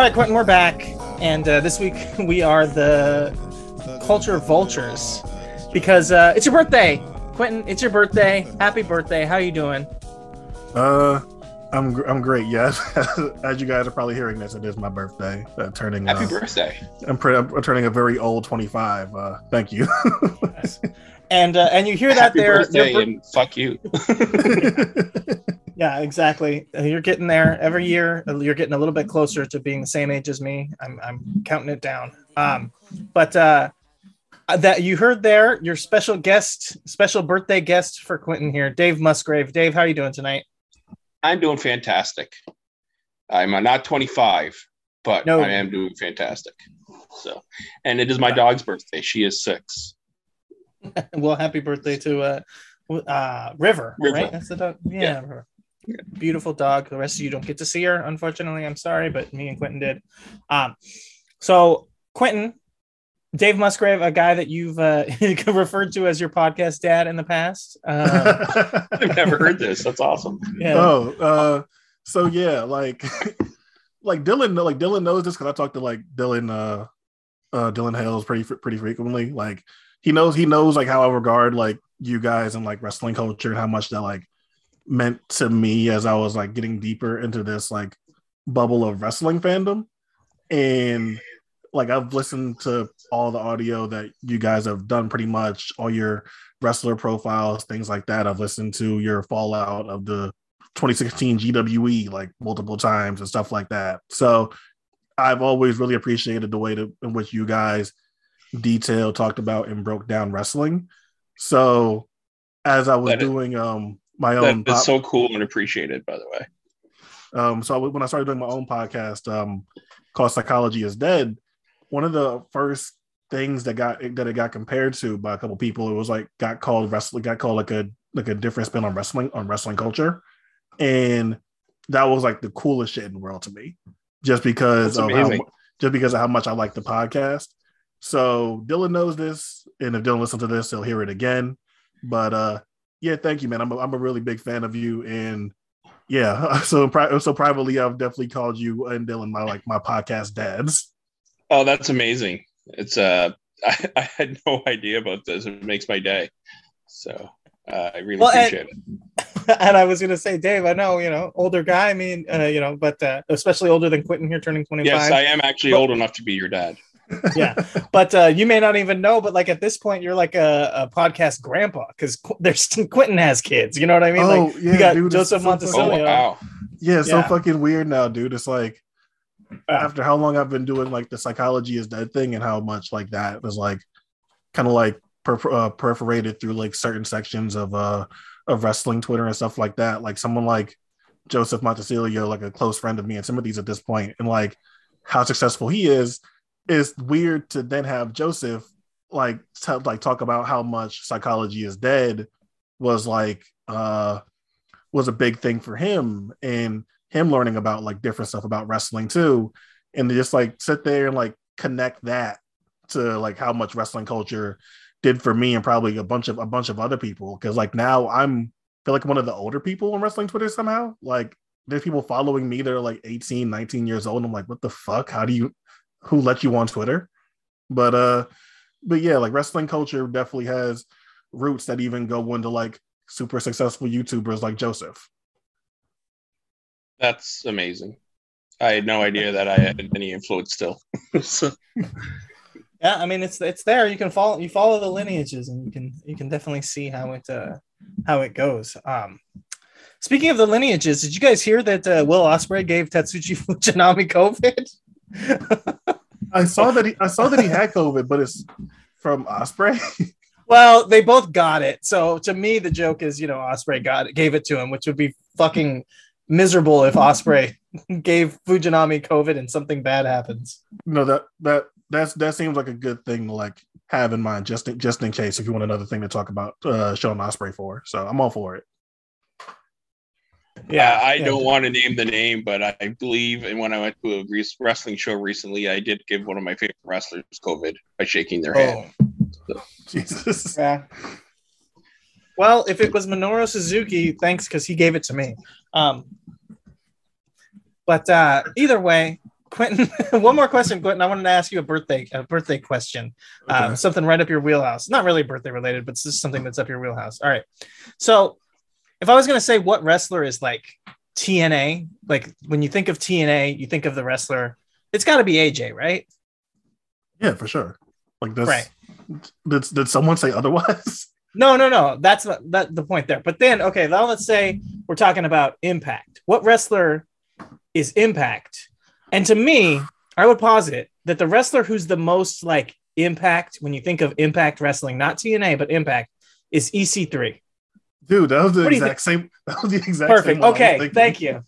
All right, Quentin, we're back, and uh, this week we are the culture vultures because uh, it's your birthday, Quentin. It's your birthday. Happy birthday! How you doing? Uh, I'm I'm great. Yes, as you guys are probably hearing this, it is my birthday. Uh, turning. Happy uh, birthday. I'm, pre- I'm turning a very old 25. Uh, thank you. And uh, and you hear that Happy there. birthday your bir- and fuck you. exactly. Uh, You're getting there every year. uh, You're getting a little bit closer to being the same age as me. I'm I'm counting it down. Um, but uh, that you heard there, your special guest, special birthday guest for Quentin here, Dave Musgrave. Dave, how are you doing tonight? I'm doing fantastic. I'm uh, not 25, but No. I am doing fantastic. So, and it is my dog's birthday. She is six. well, happy birthday to uh, uh, River, River. right? That's the dog. Yeah, Yeah. River. beautiful dog. The rest of you don't get to see her, unfortunately. I'm sorry, but me and Quentin did. Um, so Quentin, Dave Musgrave, a guy that you've uh, referred to as your podcast dad in the past. Um, I've never heard this. That's awesome. yeah. Oh, uh, so yeah, like, like Dylan, like Dylan knows this because I talk to like Dylan, uh, uh, Dylan Hales pretty pretty frequently. Like, he knows he knows like how I regard like you guys and like wrestling culture and how much that like meant to me as I was like getting deeper into this like bubble of wrestling fandom, and like I've listened to all the audio that you guys have done pretty much all your wrestler profiles, things like that. I've listened to your fallout of the 2016 GWE like multiple times and stuff like that. So I've always really appreciated the way to, in which you guys detailed, talked about, and broke down wrestling. So as I was doing um my own That is pop- so cool and appreciated, by the way. um, so I, when I started doing my own podcast, um, called Psychology is Dead, one of the first things that got that it got compared to by a couple people, it was like got called wrestling, got called like a like a different spin on wrestling on wrestling culture, and that was like the coolest shit in the world to me, just because That's of how, amazing. just because of how much I like the podcast. So Dylan knows this, and if Dylan listens to this, he'll hear it again. But uh, yeah, thank you, man. I'm a, I'm a really big fan of you, and yeah, so pri- so privately, I've definitely called you and Dylan my like my podcast dads. Oh, that's amazing. It's uh, I, I had no idea about this. It makes my day. So uh, I really Well, and- appreciate it. and I was gonna say, Dave, I know you know older guy. I mean, uh, you know, but uh, especially older than Quentin here, turning 25. Yes, I am actually But- old enough to be your dad. Yeah but uh you may not even know but like at this point you're like a, a podcast grandpa because Qu- there's quentin has kids you know what i mean Oh, like yeah, you got dude, it's joseph so Oh wow! Yeah, it's Yeah. so fucking weird now, dude. It's like Yeah. after how long I've been doing like the psychology is dead thing, and how much like that was like kind of like per- uh, perforated through like certain sections of uh of wrestling Twitter and stuff like that. Like someone like Joseph Montecillo, like a close friend of me and Timothy's at this point, and like how successful he is, is weird to then have Joseph like t- like talk about how much psychology is dead was like uh was a big thing for him and him learning about like different stuff about wrestling too. And to just like sit there and like connect that to like how much wrestling culture did for me and probably a bunch of a bunch of other people. Because like now i'm feel like one of the older people on wrestling twitter somehow. Like there's people following me that are like 18 19 years old. I'm like what the fuck? How do you who let you on twitter. But uh but yeah like wrestling culture definitely has roots that even go into like super successful youtubers like joseph. That's amazing. I had no idea that I had any influence still. so, yeah i mean it's it's there. You can follow you follow the lineages and you can you can definitely see how it uh how it goes. Um speaking of the lineages did you guys hear that uh, will ospreay gave tatsumi fujinami covid I saw that he I saw that he had COVID, but it's from Ospreay. Well, they both got it. So to me, the joke is, you know, Ospreay got it, gave it to him, which would be fucking miserable if Ospreay gave Fujinami COVID and something bad happens. no, that that that's that seems like a good thing to like have in mind just in, just in case if you want another thing to talk about uh Sean Ospreay for. So I'm all for it. Yeah, I yeah. don't want to name the name, but I believe, and when I went to a re- wrestling show recently, I did give one of my favorite wrestlers COVID by shaking their hand. Oh, Jesus. yeah. Well, if it was Minoru Suzuki, thanks because he gave it to me. Um, but uh, either way, Quentin, one more question, Quentin. I wanted to ask you a birthday a birthday question, uh, Okay. something right up your wheelhouse. Not really birthday related, but it's just something that's up your wheelhouse. All right. So, if I was going to say what wrestler is like TNA, like when you think of TNA, you think of the wrestler. It's got to be AJ, right? Yeah, for sure. Like this Right. did, did someone say otherwise? No, no, no. That's not that the point there. But then, okay, now let's say we're talking about Impact. What wrestler is Impact? And to me, I would posit that the wrestler who's the most like Impact when you think of Impact Wrestling, not TNA, but Impact, is EC3. Dude, that was the What exact same. That was the exact Perfect. same. one I was Okay, thank you.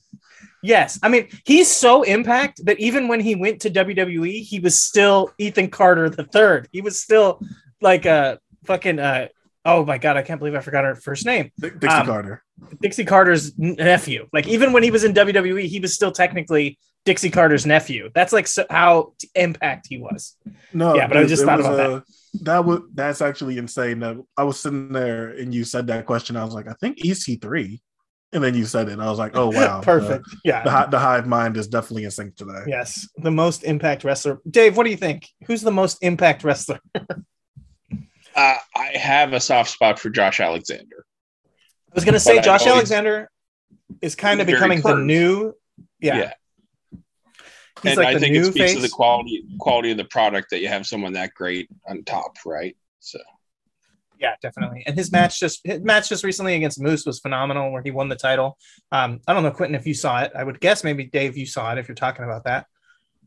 Yes, I mean he's so impact that even when he went to WWE, he was still Ethan Carter the third. He was still like a fucking uh oh my god, I can't believe I forgot her first name. Dixie Um, Carter. Dixie Carter's nephew. Like even when he was in WWE, he was still technically Dixie Carter's nephew. That's like so, how impact he was. No, yeah, but I just thought about that. That was that's actually insane. That I was sitting there and you said that question. I was like, I think EC3, and then you said it. And I was like, oh wow, Perfect. The, yeah. the, hi- the hive mind is definitely in sync today. yes. The most impact wrestler. Dave, what do you think? Who's the most impact wrestler? Uh, I have a soft spot for Josh Alexander. I was gonna say But Josh always- Alexander is kind of Very becoming the new. Yeah. Yeah. He's and like I think it new speaks face. to the quality quality of the product that you have someone that great on top, right? So Yeah, definitely. And his match just his match just recently against Moose was phenomenal, where he won the title. Um, I don't know, Quentin, if you saw it. I would guess maybe Dave, you saw it if you're talking about that.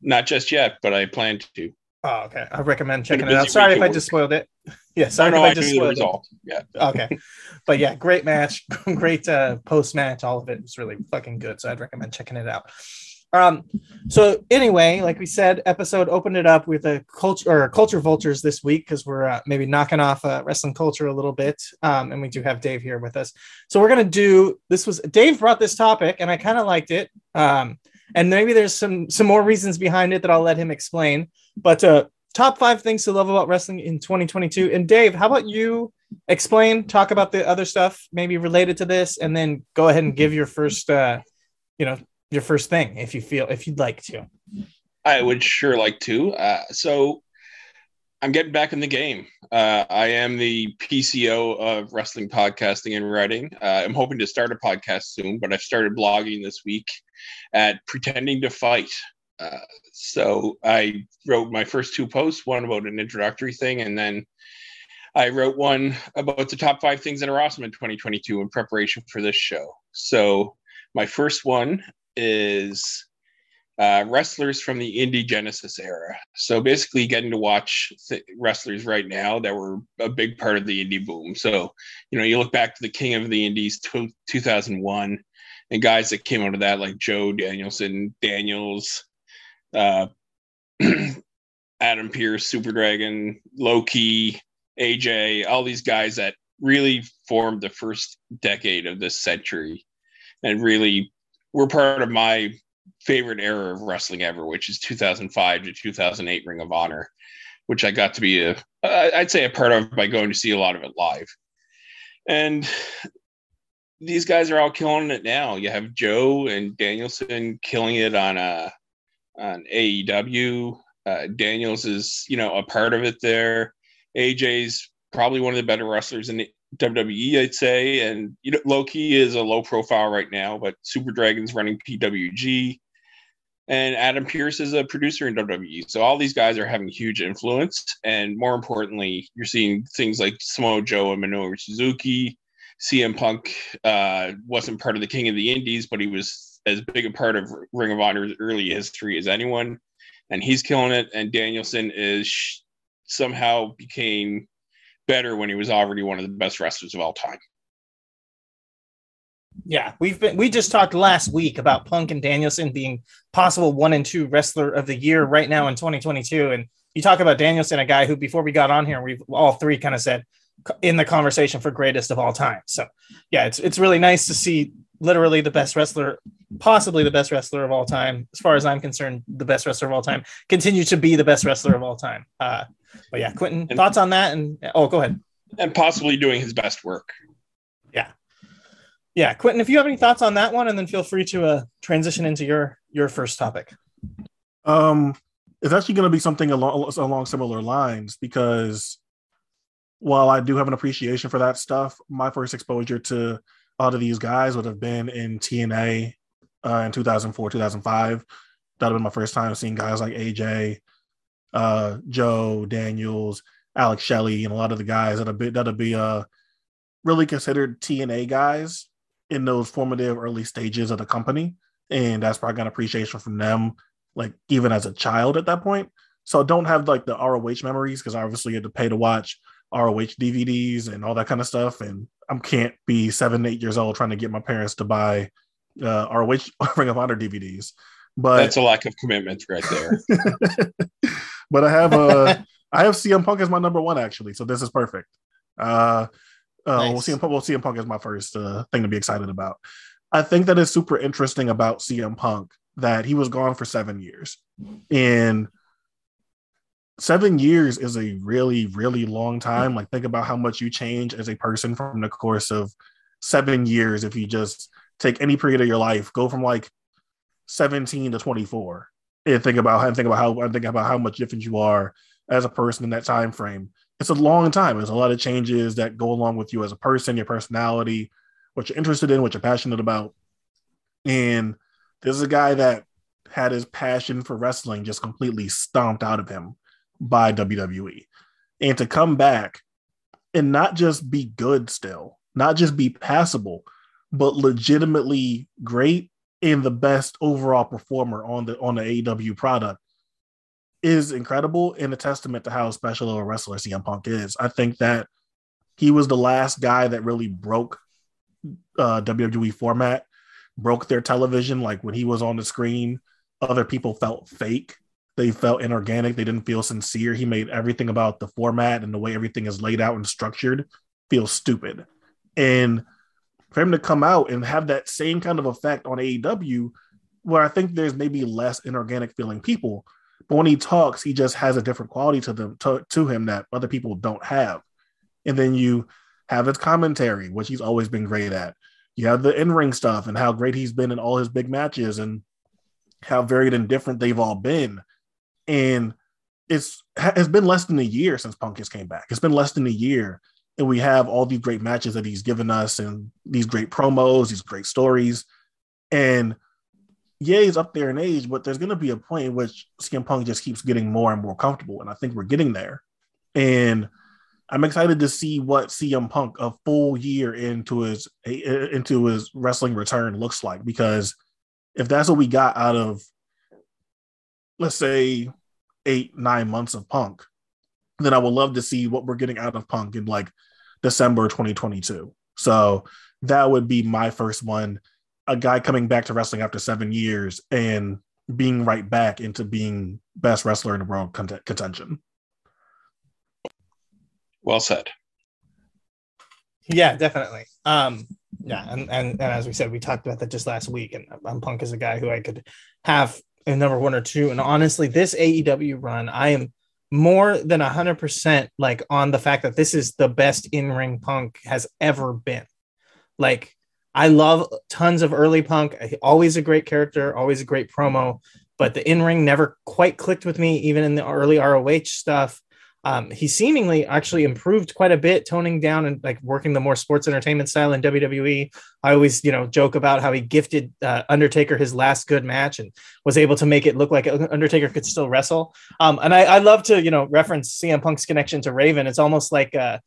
not just yet, but I plan to. Oh, okay. I recommend checking it out. Sorry if I just spoiled it. Yeah, sorry no, no, if I I just knew the spoiled it. Yeah. Okay. But yeah, great match, great uh, post match. All of it was really fucking good. So I'd recommend checking it out. Um, so anyway, like we said, episode opened it up with a culture or culture vultures this week because we're uh, maybe knocking off uh, wrestling culture a little bit. Um, and we do have Dave here with us. So we're gonna do this was Dave brought this topic and I kind of liked it. Um, and maybe there's some some more reasons behind it that I'll let him explain. But uh, top five things to love about wrestling in 2022. And Dave, how about you explain, talk about the other stuff maybe related to this, and then go ahead and give your first, uh, you know, your first thing if you feel if you'd like to. I would sure like to. Uh, so I'm getting back in the game. Uh, I am the PCO of wrestling podcasting and writing. Uh, I'm hoping to start a podcast soon, but I've started blogging this week at Pretending to Fight. Uh, so I wrote my first two posts, one about an introductory thing, and then I wrote one about the top five things are awesome in 2022 in preparation for this show. So my first one is uh, wrestlers from the indie genesis era. So basically, getting to watch th- wrestlers right now that were a big part of the indie boom. So you know, you look back to the King of the Indies, tw 2001, and guys that came out of that like Joe Danielson, Daniels, uh, Adam Pearce, Super Dragon, Low Ki, AJ, all these guys that really formed the first decade of this century, and really were part of my favorite era of wrestling ever, which is 2005 to 2008 Ring of Honor, which I got to be a, I'd say a part of by going to see a lot of it live. And these guys are all killing it now. You have Joe and Danielson killing it on uh on AEW. Uh, Daniels is you know a part of it there. AJ's probably one of the better wrestlers in the WWE, I'd say. And you know, Low Ki is a low profile right now, but Super Dragon's running PWG. And Adam Pearce is a producer in WWE. So all these guys are having huge influence. And more importantly, you're seeing things like Samoa Joe and Minoru Suzuki. CM Punk uh, wasn't part of the King of the Indies, but he was as big a part of Ring of Honor's early history as anyone. and he's killing it. And Danielson is somehow became better when he was already one of the best wrestlers of all time. Yeah, we've been we just talked last week about Punk and Danielson being possible one and two wrestler of the year right now in 2022. And you talk about Danielson, a guy who before we got on here, we've all three kind of said in the conversation for greatest of all time. So yeah, it's it's really nice to see literally the best wrestler, possibly the best wrestler of all time, as far as I'm concerned, the best wrestler of all time, continue to be the best wrestler of all time. Uh, but yeah, Quentin, And- thoughts on that? And oh, go ahead. And possibly doing his best work. Yeah, yeah, Quentin, if you have any thoughts on that one, and then feel free to uh, transition into your your first topic. Um, it's actually going to be something along along similar lines because while I do have an appreciation for that stuff, my first exposure to a lot of these guys would have been in TNA uh, in 2004, 2005. That would have been my first time seeing guys like AJ, uh, Joe Daniels, Alex Shelley, and a lot of the guys that would be that'll be uh really considered TNA guys in those formative early stages of the company. And that's where I got appreciation from them like even as a child at that point. So I don't have like the ROH memories because obviously you had to pay to watch ROH DVDs and all that kind of stuff. And I can't be seven, eight years old trying to get my parents to buy uh, ROH Ring of Honor DVDs. But That's a lack of commitment right there. but I have uh I have CM Punk as my number one actually, so this is perfect. Uh, uh we'll Nice. CM Punk, well, CM Punk is my first uh, thing to be excited about. I think that is super interesting about CM Punk that he was gone for seven years, and seven years is a really really long time. Like think about how much you change as a person from the course of seven years if you just take any period of your life, go from like 17 to 24 and think about and think about how and think about how much different you are as a person in that time frame. It's a long time. There's a lot of changes that go along with you as a person, your personality, what you're interested in, what you're passionate about. And this is a guy that had his passion for wrestling just completely stomped out of him by WWE. And to come back and not just be good still, not just be passable, but legitimately great and the best overall performer on the on the AEW product is incredible and a testament to how special a wrestler CM Punk is. I think that he was the last guy that really broke uh, WWE format, broke their television. Like when he was on the screen, other people felt fake. They felt inorganic. They didn't feel sincere. He made everything about the format and the way everything is laid out and structured feel stupid. And for him to come out and have that same kind of effect on AEW, where I think there's maybe less inorganic feeling people, but when he talks, he just has a different quality to them to, to him that other people don't have. And then you have his commentary, which he's always been great at. You have the in-ring stuff and how great he's been in all his big matches and how varied and different they've all been. And it's it's been less than a year since Punk has came back. It's been less than a year, and we have all these great matches that he's given us and these great promos, these great stories. And yeah, he's up there in age, but there's going to be a point in which CM Punk just keeps getting more and more comfortable, and I think we're getting there. And I'm excited to see what CM Punk a full year into his into his wrestling return looks like because if that's what we got out of let's say eight nine months of Punk, then I would love to see what we're getting out of Punk in like December 2022. So that would be my first one. A guy coming back to wrestling after seven years and being right back into being best wrestler in the world cont- contention. Well said. Yeah, definitely. Um, yeah, and, and and as we said, we talked about that just last week, and um, Punk is a guy who I could have in number one or two. And honestly, this AEW run, I am more than hundred percent like on the fact that this is the best in ring Punk has ever been. Like, I love tons of early Punk. Always a great character, always a great promo, but the in ring never quite clicked with me, even in the early ROH stuff. Um, he seemingly actually improved quite a bit, toning down and like working the more sports entertainment style in WWE. I always, you know, joke about how he gifted uh, Undertaker his last good match and was able to make it look like Undertaker could still wrestle. Um, and I, I love to, you know, reference CM Punk's connection to Raven. It's almost like uh,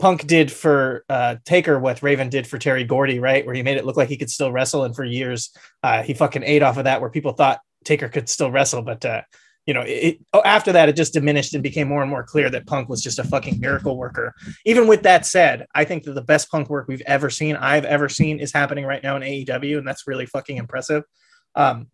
Punk did for uh, Taker what Raven did for Terry Gordy, right? Where he made it look like he could still wrestle. And for years, uh, he fucking ate off of that, where people thought Taker could still wrestle, but uh, you know, it, oh, after that, it just diminished and became more and more clear that Punk was just a fucking miracle worker. Even with that said, I think that the best Punk work we've ever seen, I've ever seen, is happening right now in AEW, and that's really fucking impressive. Um,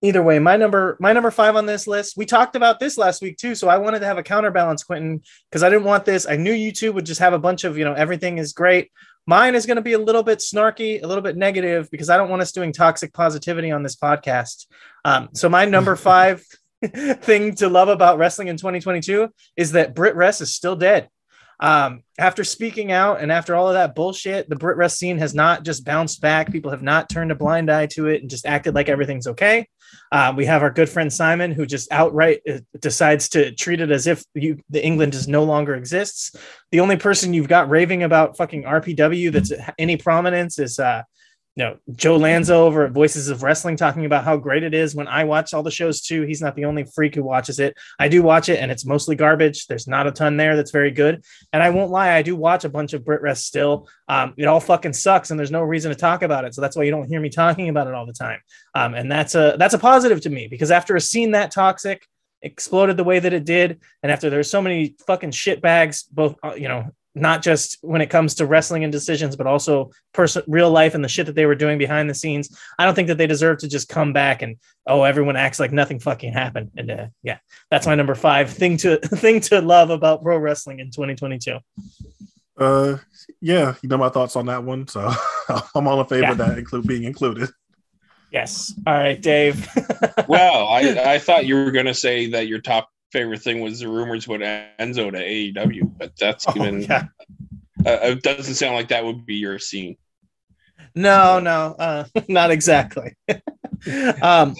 either way, my number my number five on this list. We talked about this last week too, so I wanted to have a counterbalance, Quentin, because I didn't want this. I knew YouTube would just have a bunch of you know everything is great. Mine is going to be a little bit snarky, a little bit negative, because I don't want us doing toxic positivity on this podcast. Um, so my number five thing to love about wrestling in 2022 is that Brit Wres is still dead. Um, after speaking out and after all of that bullshit, the Brit Wres scene has not just bounced back. People have not turned a blind eye to it and just acted like everything's okay. Um, we have our good friend Simon, who just outright uh, decides to treat it as if you, the England is no longer exists. The only person you've got raving about fucking RPW that's any prominence is uh, you know, Joe Lanza over at Voices of Wrestling talking about how great it is when I watch all the shows too. He's not the only freak who watches it. I do watch it and it's mostly garbage. There's not a ton there that's very good. And I won't lie, I do watch a bunch of Brit Wres still. Um, it all fucking sucks and there's no reason to talk about it. So that's why you don't hear me talking about it all the time. Um, and that's a that's a positive to me because after a scene that toxic exploded the way that it did, and after there's so many fucking shit bags, both uh, you know, not just when it comes to wrestling and decisions, but also person, real life and the shit that they were doing behind the scenes. I don't think that they deserve to just come back and oh, everyone acts like nothing fucking happened. And uh, yeah, that's my number five thing to thing to love about pro wrestling in 2022. Uh, yeah, you know my thoughts on that one, so I'm all in favor yeah. of that include being included. Yes. All right, Dave. well, I, I thought you were going to say that your top favorite thing was the rumors would Enzo to AEW, but that's oh, even yeah. uh, it doesn't sound like that would be your scene. No, no, uh, not exactly. um,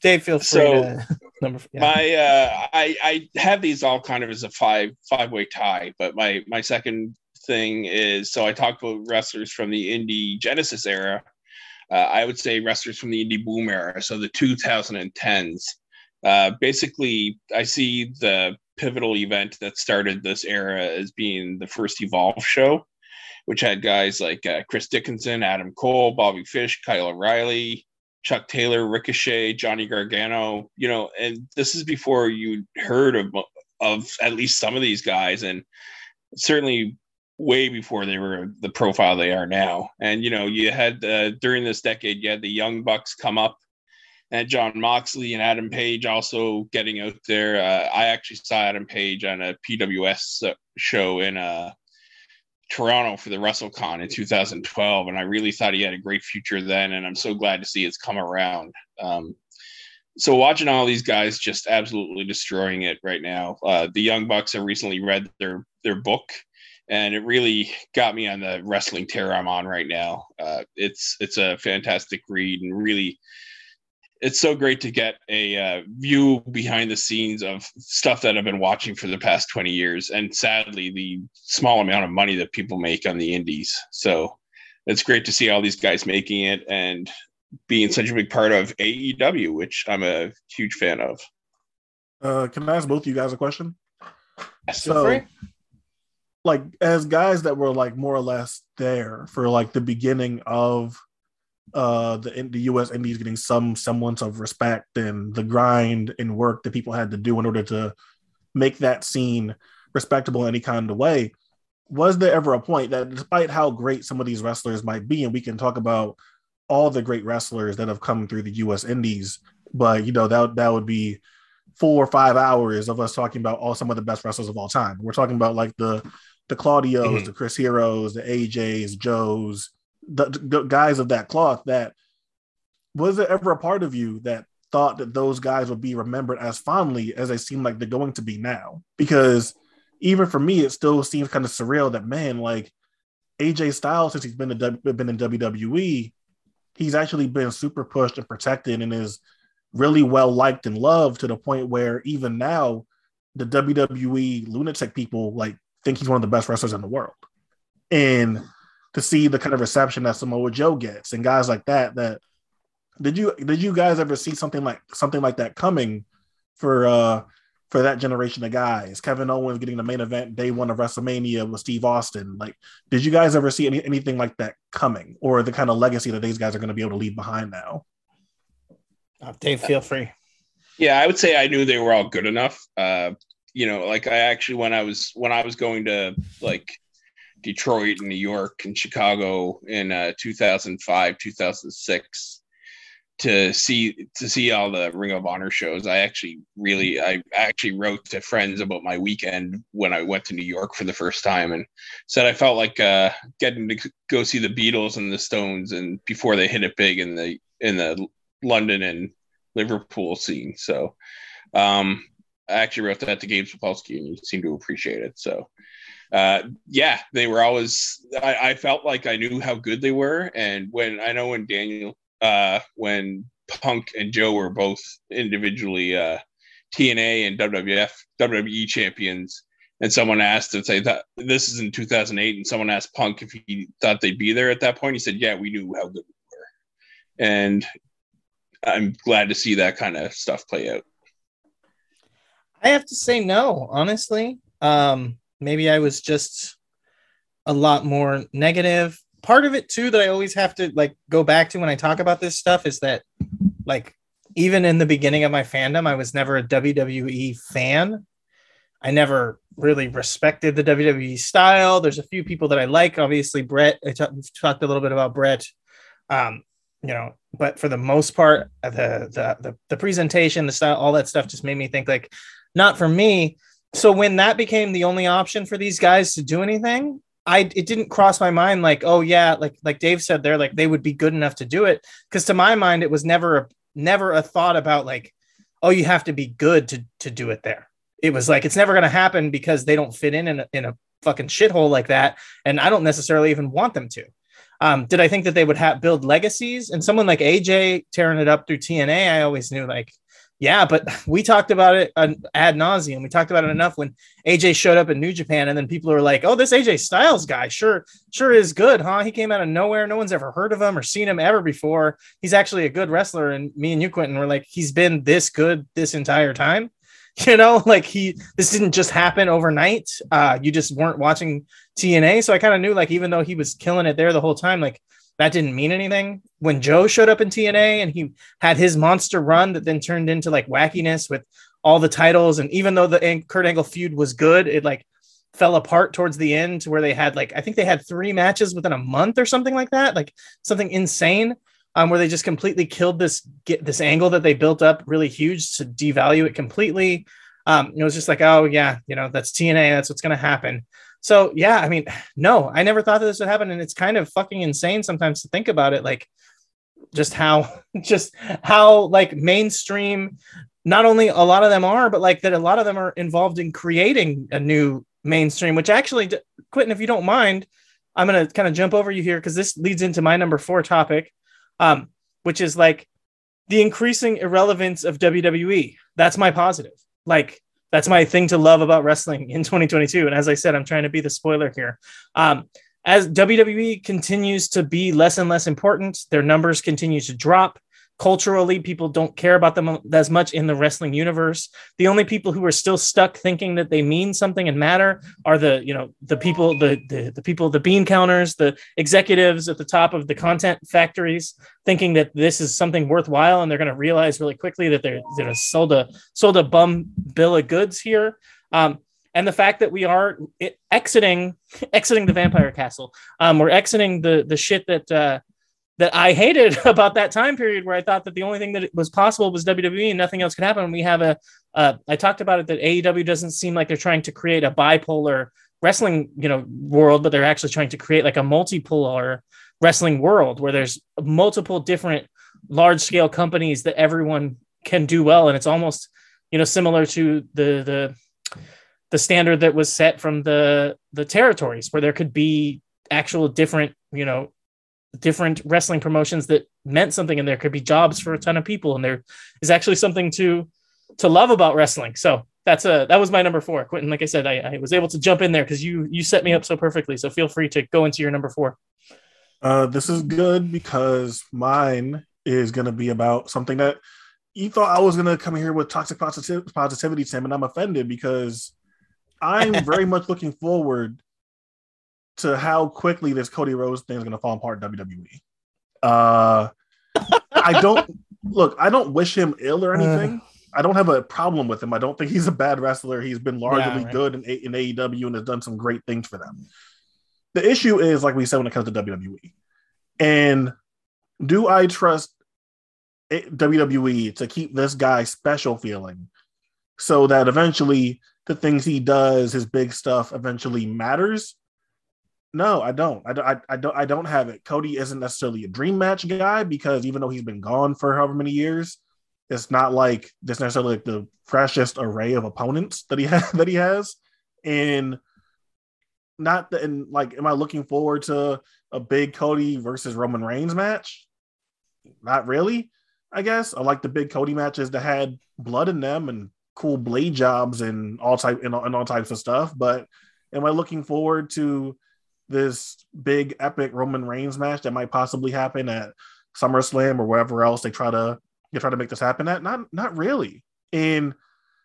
Dave, feel free so, to number. Yeah. My, uh, I, I have these all kind of as a five five way tie, but my my second thing is so I talked about wrestlers from the indie Genesis era. Uh, I would say wrestlers from the indie boom era, so the 2010s. Uh, basically, I see the pivotal event that started this era as being the first Evolve show, which had guys like uh, Chris Dickinson, Adam Cole, Bobby Fish, Kyle O'Reilly, Chuck Taylor, Ricochet, Johnny Gargano. You know, and this is before you heard of of at least some of these guys, and certainly way before they were the profile they are now. And you know, you had uh, during this decade, you had the Young Bucks come up and Jon Moxley and Adam Page also getting out there. Uh, I actually saw Adam Page on a PWS show in uh, Toronto for the WrestleCon in 2012, and I really thought he had a great future then. And I'm so glad to see it's come around. Um, so watching all these guys just absolutely destroying it right now. Uh, the Young Bucks have recently read their their book, and it really got me on the wrestling tear I'm on right now. Uh, it's it's a fantastic read and really it's so great to get a uh, view behind the scenes of stuff that I've been watching for the past 20 years. And sadly, the small amount of money that people make on the indies. So it's great to see all these guys making it and being such a big part of AEW, which I'm a huge fan of. Uh, can I ask both of you guys a question? so, like, as guys that were like more or less there for like the beginning of uh, the the U.S. Indies getting some semblance of respect and the grind and work that people had to do in order to make that scene respectable in any kind of way. Was there ever a point that, despite how great some of these wrestlers might be, and we can talk about all the great wrestlers that have come through the U.S. Indies, but you know that that would be four or five hours of us talking about all some of the best wrestlers of all time. We're talking about like the the Claudios, mm-hmm. the Chris Heros, the AJs, Joes, the, guys of that cloth that was there ever a part of you that thought that those guys would be remembered as fondly as they seem like they're going to be now? Because even for me it still seems kind of surreal that man like AJ Styles since he's been been in WWE he's actually been super pushed and protected and is really well liked and loved to the point where even now the WWE lunatic people like think he's one of the best wrestlers in the world. And to see the kind of reception that Samoa Joe gets and guys like that. That did you did you guys ever see something like something like that coming for uh for that generation of guys? Kevin Owens getting the main event day one of WrestleMania with Steve Austin. Like, did you guys ever see any, anything like that coming, or the kind of legacy that these guys are going to be able to leave behind now? Uh, Dave, feel free. Yeah, I would say I knew they were all good enough. Uh, you know, like I actually when I was when I was going to like Detroit and New York and Chicago in uh, 2005, 2006 to see to see all the Ring of Honor shows. I actually really I actually wrote to friends about my weekend when I went to New York for the first time and said I felt like uh, getting to go see the Beatles and the Stones and before they hit it big in the in the London and Liverpool scene. So um, I actually wrote that to Gabe Sapolsky and he seemed to appreciate it. So uh, yeah, they were always. I, I, felt like I knew how good they were, and when I know when Daniel, uh, when Punk and Joe were both individually uh, TNA and WWF WWE champions, and someone asked if they thought this is in 2008, and someone asked Punk if he thought they'd be there at that point. He said, "Yeah, we knew how good we were," and I'm glad to see that kind of stuff play out. I have to say no, honestly. Um, maybe I was just a lot more negative. Part of it too that I always have to like go back to when I talk about this stuff is that like even in the beginning of my fandom, I was never a WWE fan. I never really respected the WWE style. There's a few people that I like. Obviously, Brett. I t- talked a little bit about Brett. Um, you know, but for the most part, the, the the the presentation, the style, all that stuff just made me think like, not for me so when that became the only option for these guys to do anything, I it didn't cross my mind like, oh yeah, like like Dave said there, like they would be good enough to do it. Because to my mind, it was never a never a thought about like, oh, you have to be good to to do it there. It was like it's never gonna happen because they don't fit in in a, in a fucking shithole like that, and I don't necessarily even want them to. Um, did I think that they would have build legacies and someone like AJ tearing it up through TNA? I always knew like yeah, but we talked about it ad nauseum. We talked about it enough when AJ showed up in New Japan, and then people were like, "Oh, this AJ Styles guy, sure, sure is good, huh? He came out of nowhere. No one's ever heard of him or seen him ever before. He's actually a good wrestler." And me and you, Quentin, were like, "He's been this good this entire time." You know, like he this didn't just happen overnight. Uh, you just weren't watching TNA, so I kind of knew, like, even though he was killing it there the whole time, like that didn't mean anything. When Joe showed up in TNA and he had his monster run that then turned into like wackiness with all the titles, and even though the Kurt Angle feud was good, it like fell apart towards the end to where they had like I think they had three matches within a month or something like that, like something insane. Um, where they just completely killed this get this angle that they built up really huge to devalue it completely. Um, it was just like, oh yeah, you know, that's TNA, that's what's gonna happen. So yeah, I mean, no, I never thought that this would happen, and it's kind of fucking insane sometimes to think about it, like just how just how like mainstream not only a lot of them are, but like that a lot of them are involved in creating a new mainstream, which actually, Quentin, if you don't mind, I'm gonna kind of jump over you here because this leads into my number four topic, um, which is like the increasing irrelevance of WWE. That's my positive. Like that's my thing to love about wrestling in 2022. And as I said, I'm trying to be the spoiler here. Um, as WWE continues to be less and less important, their numbers continue to drop culturally people don't care about them as much in the wrestling universe. The only people who are still stuck thinking that they mean something and matter are the you know the people the the, the people the bean counters the executives at the top of the content factories thinking that this is something worthwhile and they're going to realize really quickly that they're, they're sold a sold a bum bill of goods here. Um, and the fact that we are exiting exiting the vampire castle um, we're exiting the the shit that uh, that I hated about that time period where I thought that the only thing that was possible was WWE and nothing else could happen. We have a, uh, I talked about it that AEW doesn't seem like they're trying to create a bipolar wrestling, you know, world, but they're actually trying to create like a multipolar wrestling world where there's multiple different large scale companies that everyone can do well. And it's almost, you know, similar to the, the, the standard that was set from the the territories where there could be actual different you know different wrestling promotions that meant something and there could be jobs for a ton of people and there is actually something to to love about wrestling. So that's a that was my number four. Quentin like i said i, I was able to jump in there because you you set me up so perfectly. So feel free to go into your number four. Uh this is good because mine is going to be about something that you thought i was going to come here with toxic positiv- positivity tim and i'm offended because i'm very much looking forward to how quickly this Cody Rhodes thing is going to fall apart in WWE. Uh, I don't look. I don't wish him ill or anything. I don't have a problem with him. I don't think he's a bad wrestler. He's been largely Yeah, right. good in, A- in AEW and has done some great things for them. The issue is, like we said, when it comes to WWE, and do I trust WWE to keep this guy special feeling so that eventually the things he does, his big stuff, eventually matters? No, I don't. I, don't- I, I don't. I don't have it. Cody isn't necessarily a dream match guy because even though he's been gone for however many years, it's not like there's necessarily like the freshest array of opponents that he has that he has, and not the, and like, am I looking forward to a big Cody versus Roman Reigns match? Not really. I guess I like the big Cody matches that had blood in them and cool blade jobs and all type and and all types of stuff. But am I looking forward to this big epic Roman Reigns match that might possibly happen at SummerSlam or wherever else they try to they try to make this happen at? Not not really. And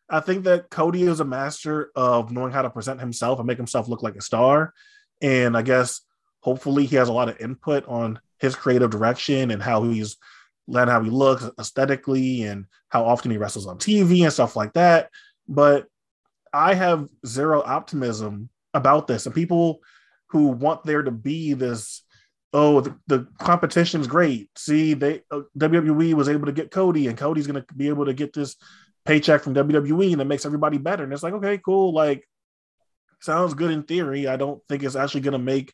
I think that Cody is a master of knowing how to present himself and make himself look like a star. And I guess hopefully he has a lot of input on his creative direction and how he's and how he looks aesthetically and how often he wrestles on TV and stuff like that. But I have zero optimism about this. And people who want there to be this, oh, the, the competition's great. See, they uh, WWE was able to get Cody, and Cody's going to be able to get this paycheck from WWE, and it makes everybody better. And it's like, okay, cool. Like, sounds good in theory. I don't think it's actually going to make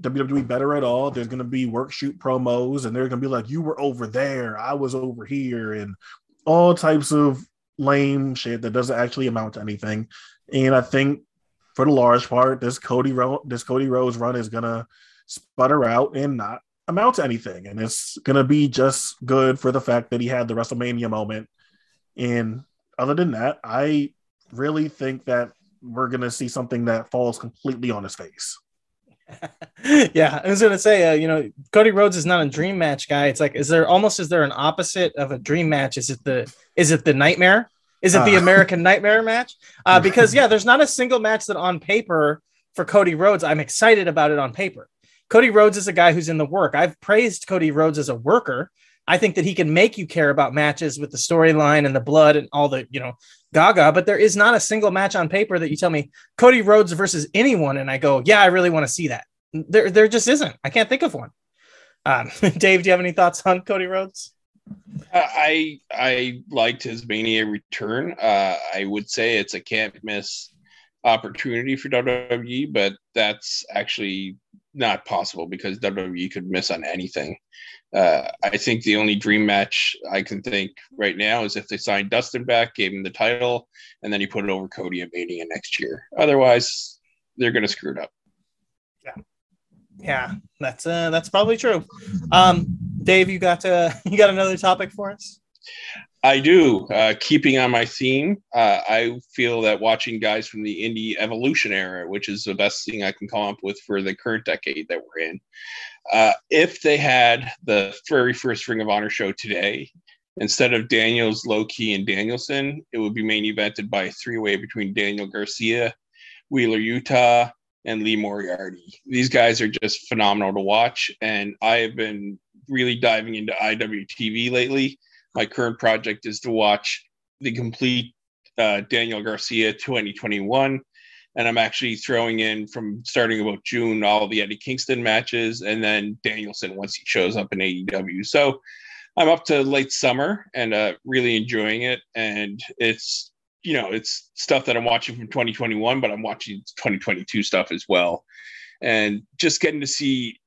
WWE better at all. There's going to be work shoot promos, and they're going to be like, "You were over there, I was over here," and all types of lame shit that doesn't actually amount to anything. And I think, for the large part, this Cody Ro- this Cody Rhodes run is to sputter out and not amount to anything, and it's to be just good for the fact that he had the WrestleMania moment. And other than that, I really think that we're to see something that falls completely on his face. yeah, I was gonna say, uh, you know, Cody Rhodes is not a dream match guy. It's like, is there almost is there an opposite of a dream match? Is it the is it the nightmare? Is it the Uh. American Nightmare match? Uh, because yeah, there's not a single match that on paper for Cody Rhodes. I'm excited about it on paper. Cody Rhodes is a guy who's in the work. I've praised Cody Rhodes as a worker. I think that he can make you care about matches with the storyline and the blood and all the, you know, gaga, but there is not a single match on paper that you tell me Cody Rhodes versus anyone. And I go, yeah, I really want to see that. There, there just isn't. I can't think of one. Um, Dave, do you have any thoughts on Cody Rhodes? I I liked his Mania return. Uh, I would say it's a can't miss opportunity for WWE, but that's actually not possible because WWE could miss on anything. Uh, I think the only dream match I can think right now is if they signed Dustin back, gave him the title, and then he put it over Cody at Mania next year. Otherwise, they're going to screw it up. Yeah, that's uh, that's probably true. Um, Dave, you got uh, you got another topic for us? I do. Uh, keeping on my theme, uh, I feel that watching guys from the indie evolution era, which is the best thing I can come up with for the current decade that we're in, uh, if they had the very first Ring of Honor show today, instead of Daniels, Low Ki, and Danielson, it would be main evented by a three way between Daniel Garcia, Wheeler Yuta, and Lee Moriarty. These guys are just phenomenal to watch, and I have been really diving into IWTV lately my current project is to watch the complete uh, Daniel Garcia 2021. And I'm actually throwing in from starting about June all the Eddie Kingston matches and then Danielson once he shows up in AEW. So I'm up to late summer and uh, really enjoying it. And it's, you know, it's stuff that I'm watching from 2021, but I'm watching 2022 stuff as well. And just getting to see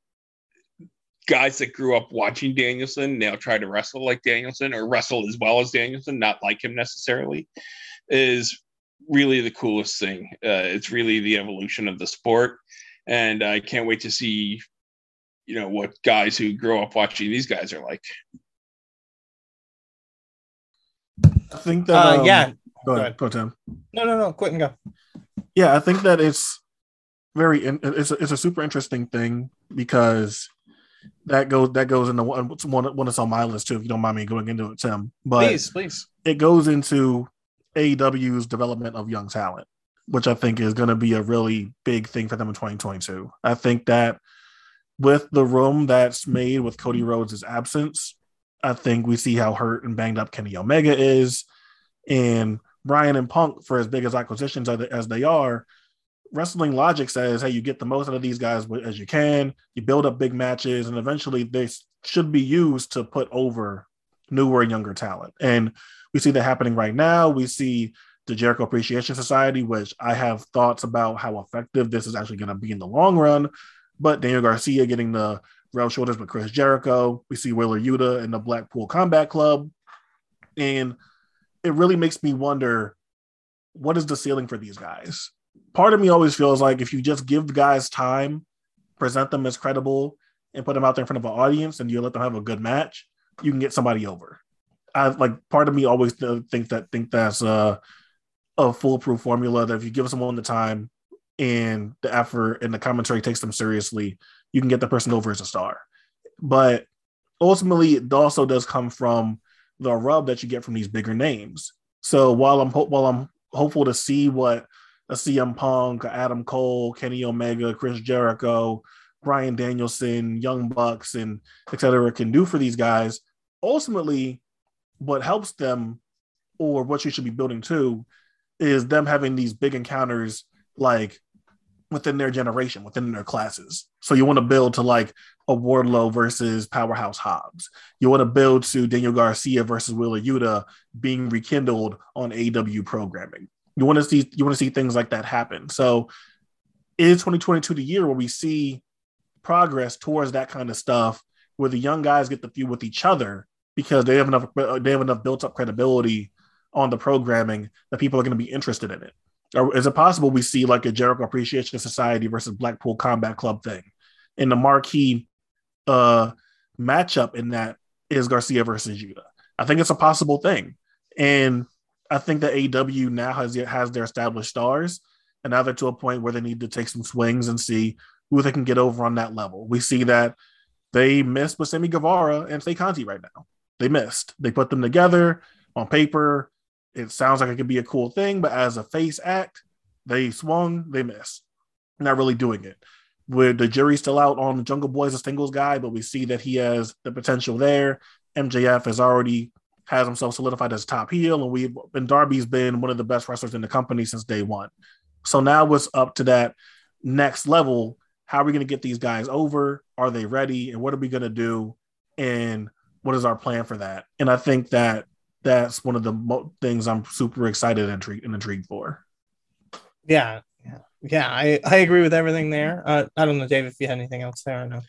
guys that grew up watching Danielson now try to wrestle like Danielson or wrestle as well as Danielson, not like him necessarily, is really the coolest thing. Uh, it's really the evolution of the sport, and I can't wait to see, you know, what guys who grow up watching these guys are like. I think that Uh, um, yeah, Go Go ahead, go Tim. no, no, no, Quentin go. Yeah, I think that it's very in, it's a, it's a super interesting thing because that goes that goes into one one one that's on my list too. If you don't mind me going into it, Tim, but please, please. it goes into AEW's development of young talent, which I think is going to be a really big thing for them in 2022. I think that with the room that's made with Cody Rhodes' absence, I think we see how hurt and banged up Kenny Omega is. And Bryan and Punk, for as big as acquisitions as they are, wrestling logic says, hey, you get the most out of these guys as you can, you build up big matches, and eventually they should be used to put over newer and younger talent. And we see that happening right now. We see the Jericho Appreciation Society, which I have thoughts about how effective this is actually going to be in the long run. But Daniel Garcia getting the rub shoulders with Chris Jericho. We see Wheeler Yuta in the Blackpool Combat Club. And it really makes me wonder what is the ceiling for these guys? Part of me always feels like if you just give the guys time, present them as credible, and put them out there in front of an audience and you let them have a good match, you can get somebody over. I like part of me always think that think that's a, a foolproof formula that if you give someone the time and the effort and the commentary takes them seriously, you can get the person over as a star. But ultimately, it also does come from the rub that you get from these bigger names. So while I'm while I'm hopeful to see what a CM Punk, Adam Cole, Kenny Omega, Chris Jericho, Bryan Danielson, Young Bucks, and etc. can do for these guys, ultimately, what helps them or what you should be building to is them having these big encounters like within their generation, within their classes. So you want to build to like a Wardlow versus Powerhouse Hobbs. You want to build to Daniel Garcia versus Wheeler Yuta being rekindled on AEW programming. You want to see you want to see things like that happen. So is 2022 the year where we see progress towards that kind of stuff where the young guys get to feud with each other because they have enough they have enough built up credibility on the programming that people are going to be interested in it or is it possible we see like a Jericho Appreciation Society versus Blackpool Combat Club thing? And the marquee uh, matchup in that is Garcia versus Yuta. I think it's a possible thing. And I think that AEW now has has their established stars, and now they're to a point where they need to take some swings and see who they can get over on that level. We see that they missed with Sammy Guevara and Tay Conti right now. They missed. They put them together on paper it sounds like it could be a cool thing, but as a face act, they swung, they missed. Not really doing it. With the jury still out on the Jungle Boy as a singles guy, but we see that he has the potential there. MJF has already has himself solidified as top heel, and we've and Darby's been one of the best wrestlers in the company since day one. So now it's up to that next level. How are we going to get these guys over? Are they ready? And what are we going to do? And what is our plan for that? And I think that that's one of the mo- things I'm super excited and intrigued for. Yeah, yeah. I I agree with everything there. Uh, I don't know, Dave, if you had anything else there or no.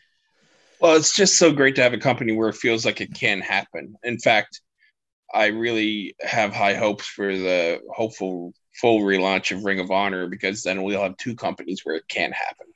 Well, it's just so great to have a company where it feels like it can happen. In fact, I really have high hopes for the hopeful full relaunch of Ring of Honor because then we'll have two companies where it can happen.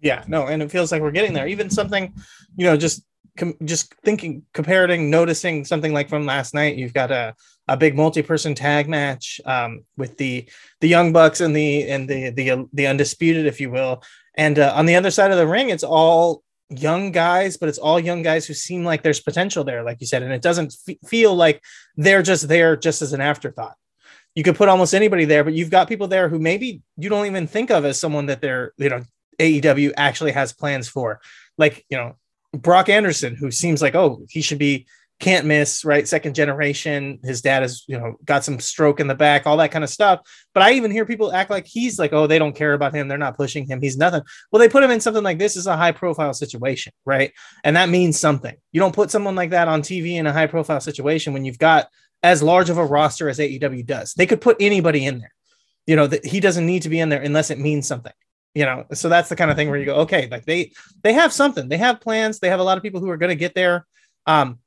Yeah, no, and it feels like we're getting there. Even something, you know, just com- just thinking, comparing, noticing something like from last night, you've got a, a big multi-person tag match um, with the the Young Bucks and the and the the the undisputed, if you will. And uh, on the other side of the ring, it's all young guys, but it's all young guys who seem like there's potential there, like you said, and it doesn't f- feel like they're just there just as an afterthought. You could put almost anybody there, but you've got people there who maybe you don't even think of as someone that they're, you know, AEW actually has plans for. Like, you know, Brock Anderson, who seems like, oh, he should be can't miss, right? Second generation. His dad has, you know, got some stroke in the back, all that kind of stuff. But I even hear people act like he's like, oh, they don't care about him. They're not pushing him. He's nothing. Well, they put him in something like this is a high profile situation, right? And that means something. You don't put someone like that on TV in a high profile situation when you've got as large of a roster as AEW does. They could put anybody in there. You know, that he doesn't need to be in there unless it means something you know so that's the kind of thing where you go okay like they they have something they have plans they have a lot of people who are going to get there um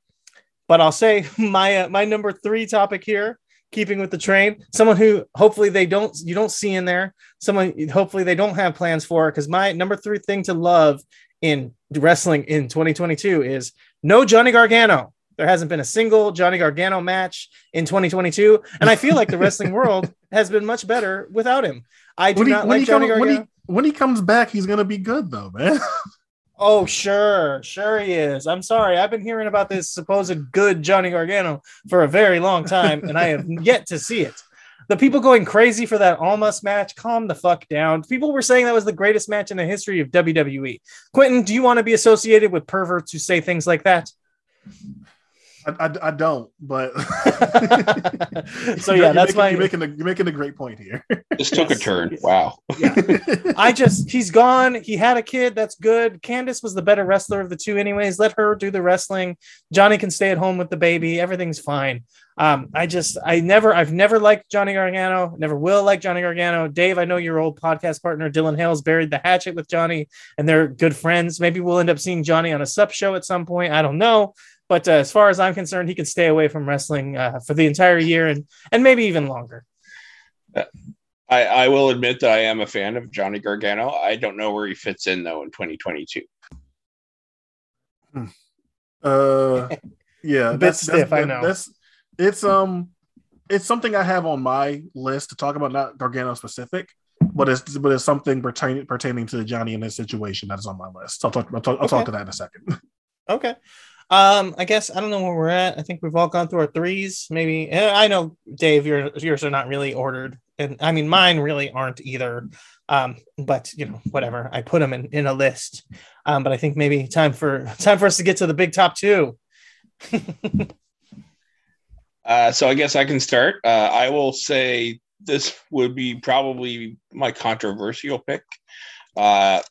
but i'll say my uh, my number three topic here keeping with the train someone who hopefully they don't you don't see in there someone hopefully they don't have plans for because my number three thing to love in wrestling in 2022 is no johnny gargano. There hasn't been a single johnny gargano match in 2022 and i feel like the wrestling world has been much better without him. I do When he- not when like johnny come- when gargano. he- when he comes back, he's gonna be good though, man. Oh, sure, sure he is. I'm sorry. I've been hearing about this supposed good Johnny Gargano for a very long time, and I have yet to see it. The people going crazy for that Almas match, calm the fuck down. People were saying that was the greatest match in the history of WWE. Quentin, do you want to be associated with perverts who say things like that? I, I, I don't, but so yeah, that's making, my. You're making a you're making a great point here. This took a turn. Wow. I just he's gone. He had a kid. That's good. Candice was the better wrestler of the two, anyways. Let her do the wrestling. Johnny can stay at home with the baby. Everything's fine. Um, I just I never I've never liked Johnny Gargano. Never will like Johnny Gargano. Dave, I know your old podcast partner Dylan Hales buried the hatchet with Johnny, and they're good friends. Maybe we'll end up seeing Johnny on a sub show at some point. I don't know. But uh, as far as I'm concerned, he can stay away from wrestling uh, for the entire year and and maybe even longer. I, I will admit that I am a fan of Johnny Gargano. I don't know where he fits in though in 2022. Uh, yeah, A bit stiff, I know. That's it's um, it's something I have on my list to talk about, not Gargano specific, but it's but it's something pertaining pertaining to Johnny and his situation that's on my list. I'll talk. I'll talk, I'll Okay. talk to that in a second. Okay. Um, I guess I don't know where we're at. I think we've all gone through our threes. Maybe I know Dave, your yours are not really ordered, and I mean mine really aren't either. Um, but you know, whatever. I put them in, in a list. Um, but I think maybe time for time for us to get to the big top two. Uh, so I guess I can start. Uh, I will say this would be probably my controversial pick. Uh,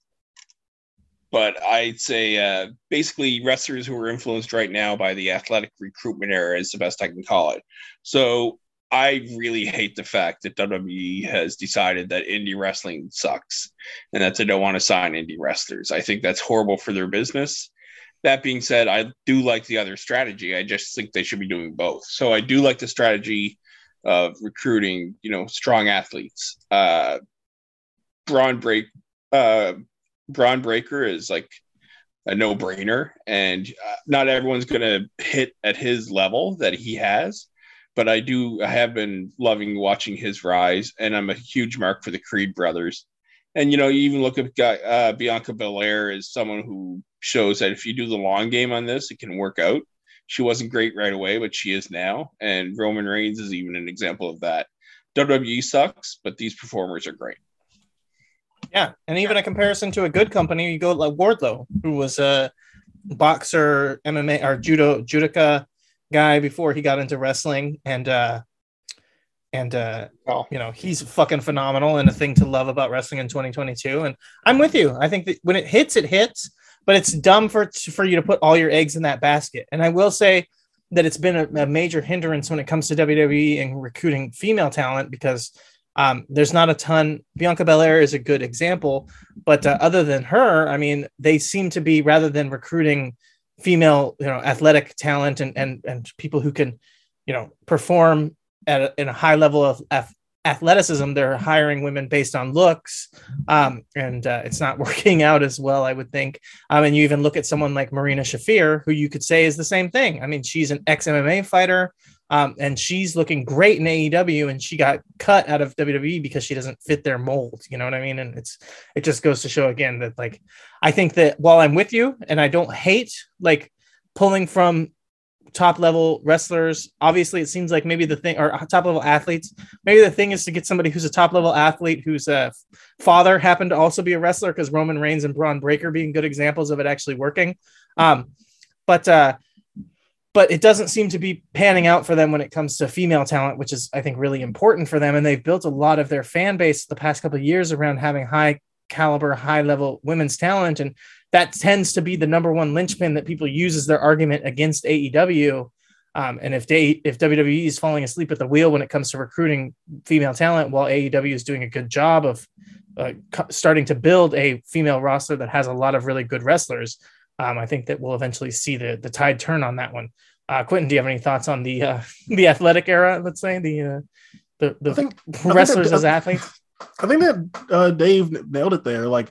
but I'd say uh, basically wrestlers who are influenced right now by the athletic recruitment era is the best I can call it. So I really hate the fact that WWE has decided that indie wrestling sucks and that they don't want to sign indie wrestlers. I think that's horrible for their business. That being said, I do like the other strategy. I just think they should be doing both. So I do like the strategy of recruiting, you know, strong athletes. Uh, Braun Break, uh, Bron Breakker is like a no-brainer, and uh, not everyone's going to hit at his level that he has. But I do, I have been loving watching his rise, and I'm a huge mark for the Creed brothers. And you know, you even look at uh, Bianca Belair as someone who shows that if you do the long game on this, it can work out. She wasn't great right away, but she is now. And Roman Reigns is even an example of that. WWE sucks, but these performers are great. Yeah, and even a comparison to a good company, you go like Wardlow, who was a boxer, MMA or judo judoka guy before he got into wrestling, and uh, and uh, Oh, you know he's fucking phenomenal and a thing to love about wrestling in 2022. And I'm with you. I think that when it hits, it hits, but it's dumb for for you to put all your eggs in that basket. And I will say that it's been a, a major hindrance when it comes to WWE and recruiting female talent because um, there's not a ton. Bianca Belair is a good example, but uh, other than her, I mean, they seem to be rather than recruiting female, you know, athletic talent and and and people who can, you know, perform at a, in a high level of ath- athleticism. They're hiring women based on looks, um, and uh, it's not working out as well, I would think. Um, and you even look at someone like Marina Shafir, who you could say is the same thing. I mean, she's an ex MMA fighter. Um, and she's looking great in AEW, and she got cut out of WWE because she doesn't fit their mold. You know what I mean? And it's it just goes to show again that like I think that while I'm with you, and I don't hate like pulling from top level wrestlers. Obviously, it seems like maybe the thing or top level athletes. Maybe the thing is to get somebody who's a top level athlete whose uh, father happened to also be a wrestler, because Roman Reigns and Bron Breakker being good examples of it actually working. Um, but uh, but it doesn't seem to be panning out for them when it comes to female talent, which is I think really important for them. And they've built a lot of their fan base the past couple of years around having high caliber, high level women's talent, and that tends to be the number one linchpin that people use as their argument against AEW. Um, and if they if WWE is falling asleep at the wheel when it comes to recruiting female talent, while AEW is doing a good job of uh, starting to build a female roster that has a lot of really good wrestlers, um, I think that we'll eventually see the the tide turn on that one. Uh, Quentin, do you have any thoughts on the uh, the athletic era? Let's say the uh, the, the think wrestlers that- as athletes. I think that uh, Dave nailed it there. Like,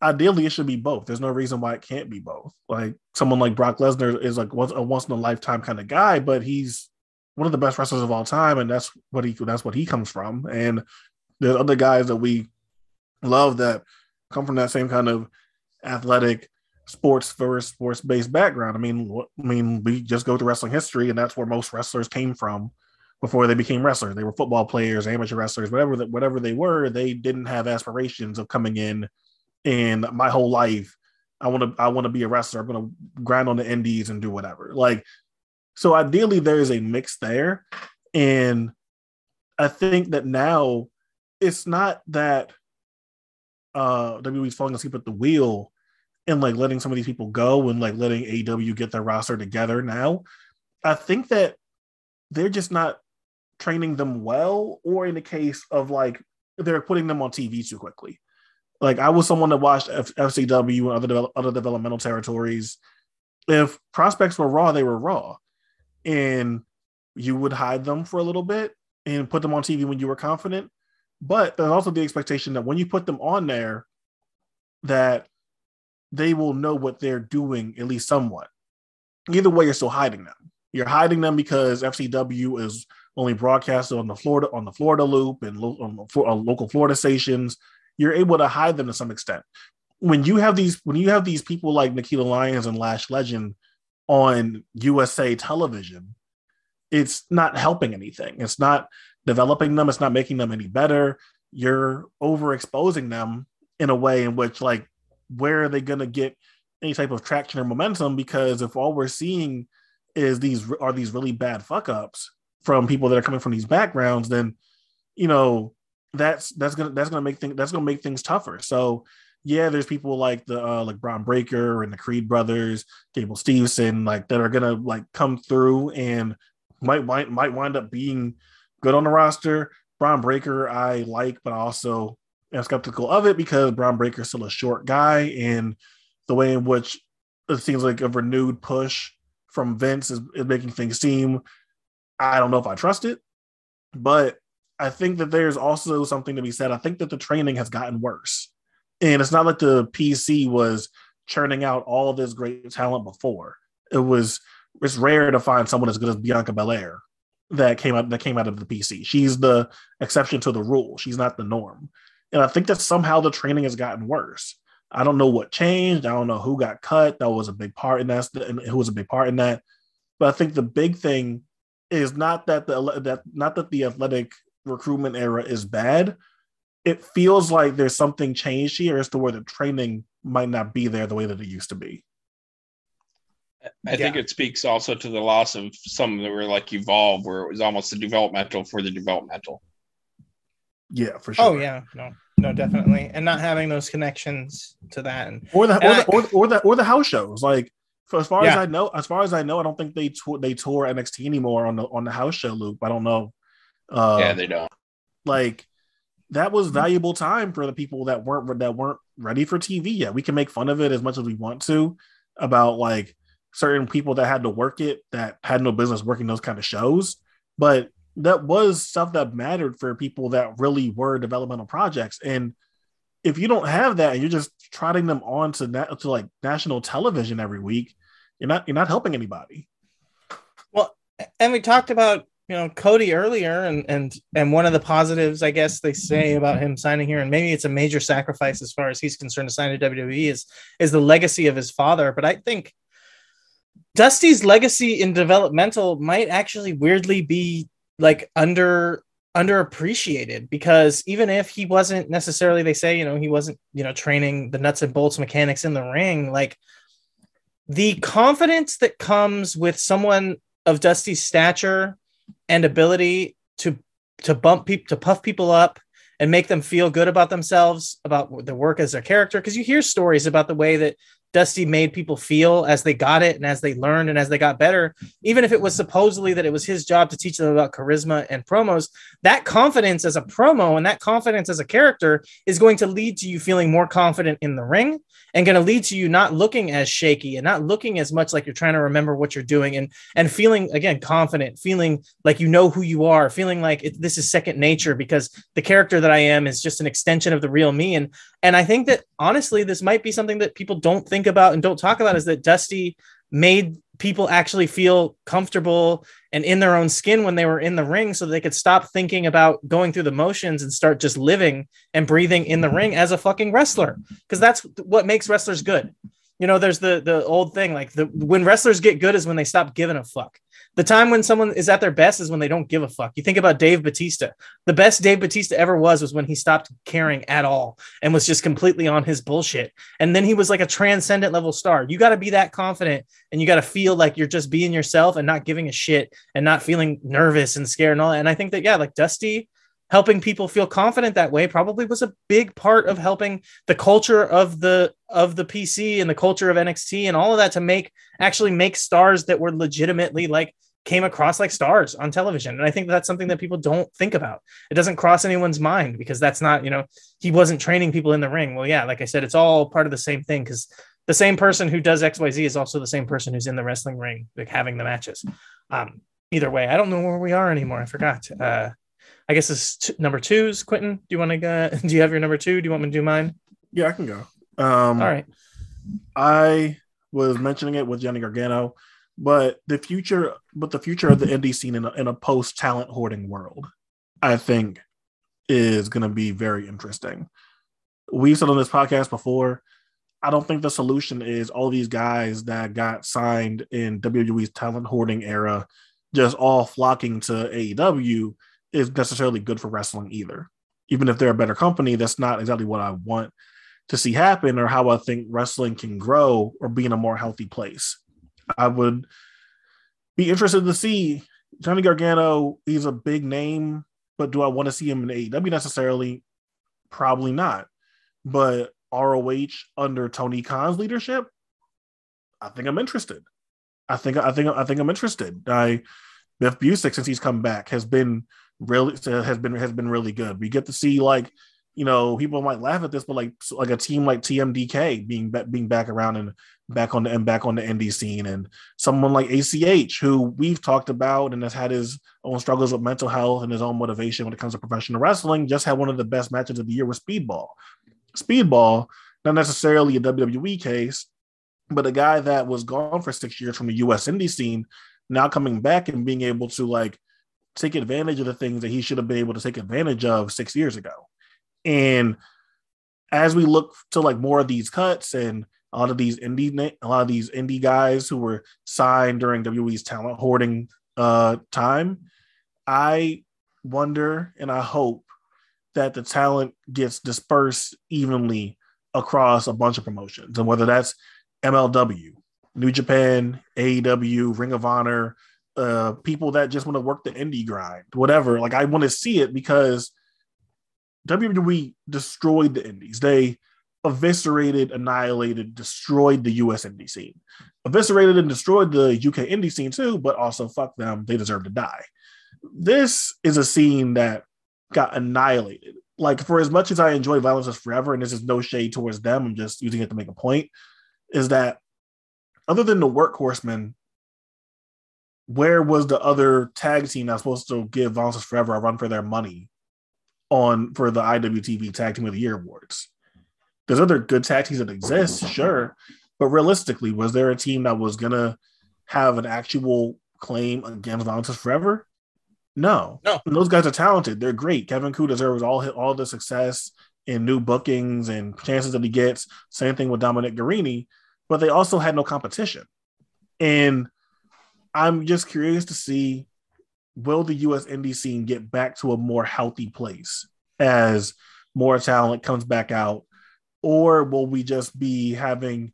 ideally, it should be both. There's no reason why it can't be both. Like, someone like Brock Lesnar is like once a once in a lifetime kind of guy, but he's one of the best wrestlers of all time, and that's what he that's what he comes from. And there's other guys that we love that come from that same kind of athletic sports first sports based background. I mean, I mean, we just go through wrestling history, and that's where most wrestlers came from before they became wrestlers. They were football players, amateur wrestlers, whatever that whatever they were. They didn't have aspirations of coming in. And my whole life, I want to I want to be a wrestler. I'm going to grind on the indies and do whatever. Like So ideally, there is a mix there, and I think that now it's not that uh WWE's falling asleep at the wheel and like letting some of these people go and like letting AEW get their roster together now. I think that they're just not training them well, or in the case of like they're putting them on TV too quickly. Like I was someone that watched F- FCW and other other developmental territories. If prospects were raw, they were raw, and you would hide them for a little bit and put them on TV when you were confident. But there's also the expectation that when you put them on there, that they will know what they're doing at least somewhat. Either way, you're still hiding them. You're hiding them because FCW is only broadcasted on the Florida on the Florida Loop and lo- on uh, local Florida stations. You're able to hide them to some extent. When you have these when you have these people like Nikita Lyons and Lash Legend on USA television, it's not helping anything. It's not developing them. It's not making them any better. You're overexposing them in a way in which like where are they going to get any type of traction or momentum? Because if all we're seeing is these are these really bad fuck ups from people that are coming from these backgrounds, then you know that's that's gonna that's gonna make things that's gonna make things tougher. So yeah, there's people like the uh, like Bron Breakker and the Creed brothers, Gable Stevenson, like that are gonna like come through and might might might wind up being good on the roster. Bron Breakker I like, but also am skeptical of it because Bron Breakker is still a short guy, and the way in which it seems like a renewed push from Vince is, is making things seem. I don't know if I trust it, but I think that there's also something to be said. I think that the training has gotten worse, and it's not like the PC was churning out all this great talent before. It was it's rare to find someone as good as Bianca Belair that came out that came out of the PC. She's the exception to the rule. She's not the norm. And I think that somehow the training has gotten worse. I don't know what changed. I don't know who got cut. That was a big part in that. And who was a big part in that. But I think the big thing is not that the that not that the athletic recruitment era is bad. It feels like there's something changed here as to where the training might not be there the way that it used to be. I yeah. think it speaks also to the loss of some that were like evolved, where it was almost a developmental for the developmental. Yeah, for oh, sure. Oh yeah, no, no, definitely, and not having those connections to that, and or the or, I, the, or, or, the or the house shows. Like for as far yeah. as I know, as far as I know, I don't think they tour they tour NXT anymore on the on the house show loop. I don't know. Uh, yeah, they don't. Like that was valuable time for the people that weren't that weren't ready for TV yet. We can make fun of it as much as we want to about like certain people that had to work it that had no business working those kind of shows, but that was stuff that mattered for people that really were developmental projects. And if you don't have that and you're just trotting them on to, na- to like national television every week, you're not you're not helping anybody. Well, and we talked about you know Cody earlier, and and and one of the positives I guess they say about him signing here, and maybe it's a major sacrifice as far as he's concerned to sign to WWE is is the legacy of his father. But I think Dusty's legacy in developmental might actually weirdly be like under underappreciated because even if he wasn't necessarily they say you know he wasn't you know training the nuts and bolts mechanics in the ring like the confidence that comes with someone of Dusty's stature and ability to to bump people to puff people up and make them feel good about themselves about the work as their character because you hear stories about the way that Dusty made people feel as they got it and as they learned and as they got better, even if it was supposedly that it was his job to teach them about charisma and promos, that confidence as a promo and that confidence as a character is going to lead to you feeling more confident in the ring and going to lead to you not looking as shaky and not looking as much like you're trying to remember what you're doing and and feeling again confident, feeling like you know who you are, feeling like it, this is second nature because the character that I am is just an extension of the real me. And and I think that honestly this might be something that people don't think about and don't talk about is that Dusty made people actually feel comfortable and in their own skin when they were in the ring so they could stop thinking about going through the motions and start just living and breathing in the ring as a fucking wrestler. Because that's what makes wrestlers good. You know there's the the old thing like the when wrestlers get good is when they stop giving a fuck The time when someone is at their best is when they don't give a fuck. You think about Dave Batista. The best Dave Batista ever was was when he stopped caring at all and was just completely on his bullshit. And then he was like a transcendent level star. You got to be that confident and you got to feel like you're just being yourself and not giving a shit and not feeling nervous and scared and all. That. And I think that yeah, like Dusty helping people feel confident that way probably was a big part of helping the culture of the of the PC and the culture of NXT and all of that to make actually make stars that were legitimately like came across like stars on television. And I think that's something that people don't think about. It doesn't cross anyone's mind because that's not, you know, he wasn't training people in the ring. Well, yeah, like I said, it's all part of the same thing because the same person who does XYZ is also the same person who's in the wrestling ring, like having the matches. Um, either way, I don't know where we are anymore. I forgot. Uh, I guess it's t- number twos. Quentin, do you want to go? Do you have your number two? Do you want me to do mine? Yeah, I can go. Um, All right. I was mentioning it with Johnny Gargano, but the future, but the future of the indie scene in a, in a post talent hoarding world, I think, is going to be very interesting. We've said on this podcast before. I don't think the solution is all these guys that got signed in WWE's talent hoarding era just all flocking to AEW is necessarily good for wrestling either. Even if they're a better company, that's not exactly what I want to see happen or how I think wrestling can grow or be in a more healthy place. I would be interested to see Johnny Gargano. He's a big name, but do I want to see him in AEW necessarily? Probably not. But ROH under Tony Khan's leadership, I think I'm interested. I think I think I think I'm interested. I Biff Busick since he's come back has been really has been has been really good. We get to see like you know people might laugh at this, but like like a team like TMDK being being back around and back on the and back on the indie scene, and someone like ACH who we've talked about and has had his own struggles with mental health and his own motivation when it comes to professional wrestling. Just had one of the best matches of the year with Speedball. Speedball, not necessarily a WWE case, but a guy that was gone for six years from the U.S. indie scene now coming back and being able to like take advantage of the things that he should have been able to take advantage of six years ago. And as we look to like more of these cuts and a lot of these indie a lot of these indie guys who were signed during WWE's talent hoarding uh, time, I wonder and I hope that the talent gets dispersed evenly across a bunch of promotions, and whether that's MLW, New Japan, AEW, Ring of Honor, uh, people that just want to work the indie grind, whatever. Like I want to see it because WWE destroyed the indies. They eviscerated, annihilated, destroyed the US indie scene. Eviscerated and destroyed the UK indie scene too, but also fuck them, they deserve to die. This is a scene that got annihilated. Like for as much as I enjoy Violence is Forever, and this is no shade towards them, I'm just using it to make a point, is that other than the workhorsemen, where was the other tag team that's supposed to give Violence Forever a run for their money on for the IWTV Tag Team of the Year awards? There's other good tag teams that exist, sure, but realistically, was there a team that was gonna have an actual claim against Violence Forever? No, no. And those guys are talented. They're great. Kevin Ku deserves all all the success and new bookings and chances that he gets. Same thing with Dominic Garrini, but they also had no competition. And I'm just curious to see will the US indie scene get back to a more healthy place as more talent comes back out, or will we just be having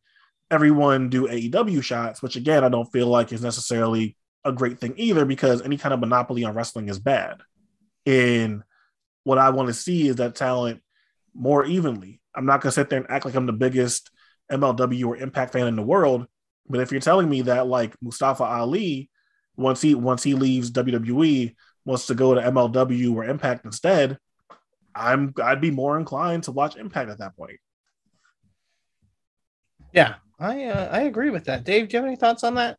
everyone do AEW shots, which again I don't feel like is necessarily a great thing either because any kind of monopoly on wrestling is bad. And what I want to see is that talent more evenly. I'm not gonna sit there and act like I'm the biggest MLW or Impact fan in the world, but if you're telling me that like Mustafa Ali, once he once he leaves WWE, wants to go to MLW or Impact instead, I'm I'd be more inclined to watch Impact at that point. Yeah, I uh, I agree with that. Dave, do you have any thoughts on that?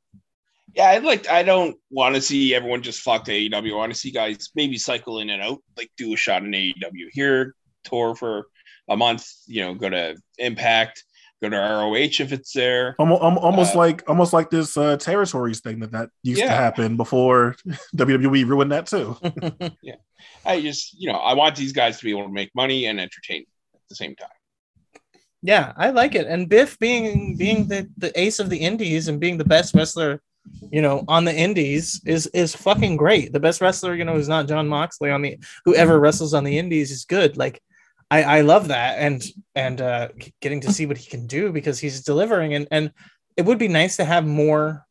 Yeah, I like. I don't want to see everyone just flock to AEW. I want to see guys maybe cycle in and out, like do a shot in AEW here, tour for a month. You know, go to Impact, go to ROH if it's there. Almost, almost uh, like almost like this uh, territories thing that that used yeah. to happen before WWE ruined that too. yeah, I just you know I want these guys to be able to make money and entertain at the same time. Yeah, I like it. And Biff being being the, the ace of the indies and being the best wrestler you know, on the indies is is fucking great. The best wrestler, you know, who's not Jon Moxley on the whoever wrestles on the indies is good. Like I, I love that and and uh getting to see what he can do because he's delivering and and it would be nice to have more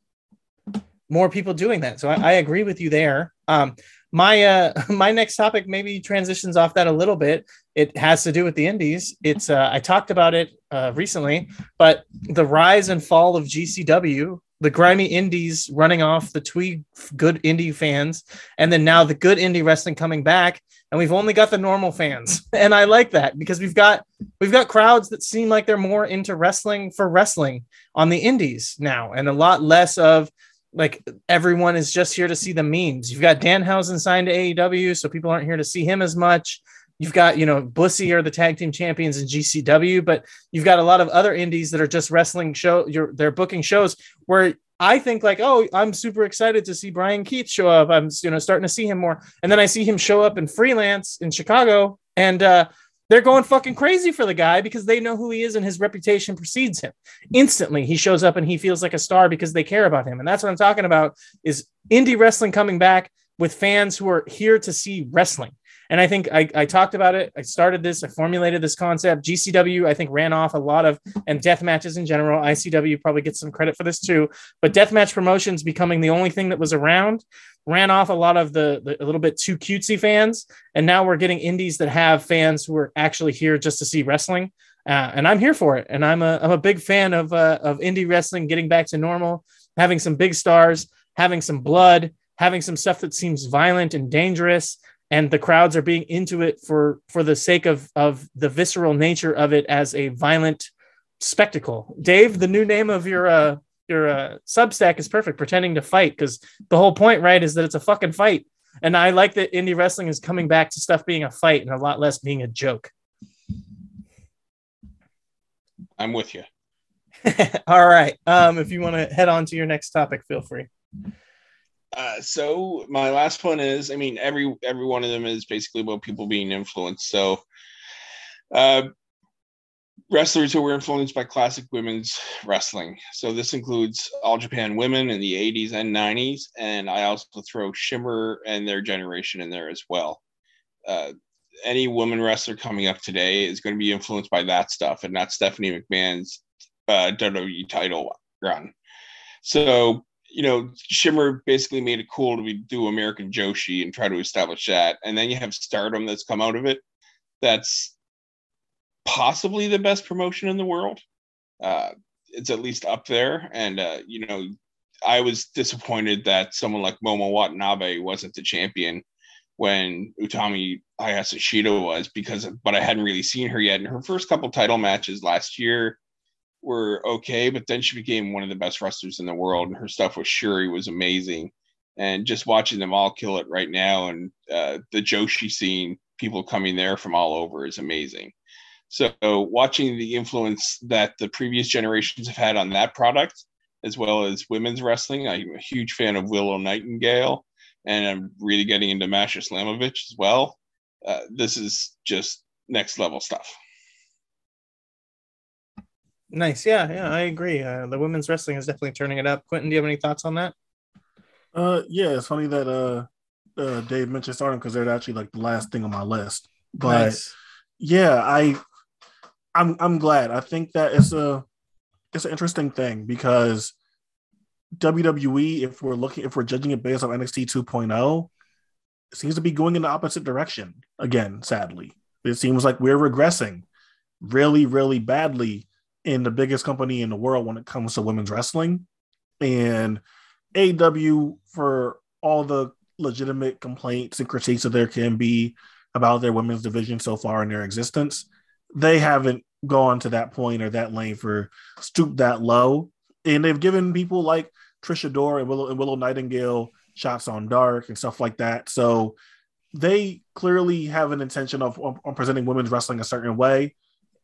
more people doing that. So I, I agree with you there. Um my uh my next topic maybe transitions off that a little bit it has to do with the indies it's uh i talked about it uh recently but the rise and fall of gcw the grimy indies running off the twee good indie fans and then now the good indie wrestling coming back and we've only got the normal fans and i like that because we've got we've got crowds that seem like they're more into wrestling for wrestling on the indies now and a lot less of like everyone is just here to see the memes. You've got Danhausen signed to AEW, so people aren't here to see him as much. You've got, you know, Bussy are the tag team champions in GCW, but you've got a lot of other indies that are just wrestling show. You're they're booking shows where I think like, oh, I'm super excited to see Bryan Keith show up. I'm you know starting to see him more, and then I see him show up in freelance in Chicago, and uh, they're going fucking crazy for the guy because they know who he is and his reputation precedes him. Instantly, he shows up and he feels like a star because they care about him. And that's what I'm talking about is indie wrestling coming back with fans who are here to see wrestling. And I think I, I talked about it. I started this, I formulated this concept. GCW, I think, ran off a lot of, and death matches in general. ICW probably gets some credit for this too. But death deathmatch promotions becoming the only thing that was around ran off a lot of the, the, a little bit too cutesy fans. And now we're getting indies that have fans who are actually here just to see wrestling. Uh, and I'm here for it. And I'm a, I'm a big fan of, uh, of indie wrestling getting back to normal, having some big stars, having some blood, having some stuff that seems violent and dangerous and the crowds are being into it for for the sake of of the visceral nature of it as a violent spectacle. Dave, the new name of your uh your uh, Substack is perfect, pretending to fight because the whole point, right, is that it's a fucking fight. And I like that indie wrestling is coming back to stuff being a fight and a lot less being a joke. I'm with you. All right. Um, if you want to head on to your next topic, feel free. Uh, so my last one is, I mean, every every one of them is basically about people being influenced. So, uh, wrestlers who were influenced by classic women's wrestling. So this includes All Japan Women in the 80s and 90s, and I also throw Shimmer and their generation in there as well. Uh, any woman wrestler coming up today is going to be influenced by that stuff, and not Stephanie McMahon's uh, WWE title run. So you know, Shimmer basically made it cool to do American Joshi and try to establish that. And then you have Stardom that's come out of it. That's possibly the best promotion in the world. Uh, it's at least up there. And, uh, you know, I was disappointed that someone like Momo Watanabe wasn't the champion when Utami Hayashishita was because, but I hadn't really seen her yet. In her first couple title matches last year, were okay, but then she became one of the best wrestlers in the world, and her stuff with Syuri was amazing. And just watching them all kill it right now, and uh, the Joshi scene, people coming there from all over, is amazing. So watching the influence that the previous generations have had on that product, as well as women's wrestling, I'm a huge fan of Willow Nightingale, and I'm really getting into Masha Slamovich as well. Uh, this is just next level stuff. Nice. Yeah, yeah, I agree. Uh, the women's wrestling is definitely turning it up. Quentin, do you have any thoughts on that? Uh, yeah, it's funny that uh, uh Dave mentioned Stardom because they're actually like the last thing on my list. But nice. yeah, I, I'm I'm glad. I think that it's a it's an interesting thing because WWE, if we're looking, if we're judging it based on NXT 2.0, seems to be going in the opposite direction again. Sadly, it seems like we're regressing really, really badly in the biggest company in the world when it comes to women's wrestling. And AEW, for all the legitimate complaints and critiques that there can be about their women's division so far in their existence, they haven't gone to that point or that lane for stoop that low. And they've given people like Trisha Adora and Willow, and Willow Nightingale shots on dark and stuff like that. So they clearly have an intention of, of presenting women's wrestling a certain way.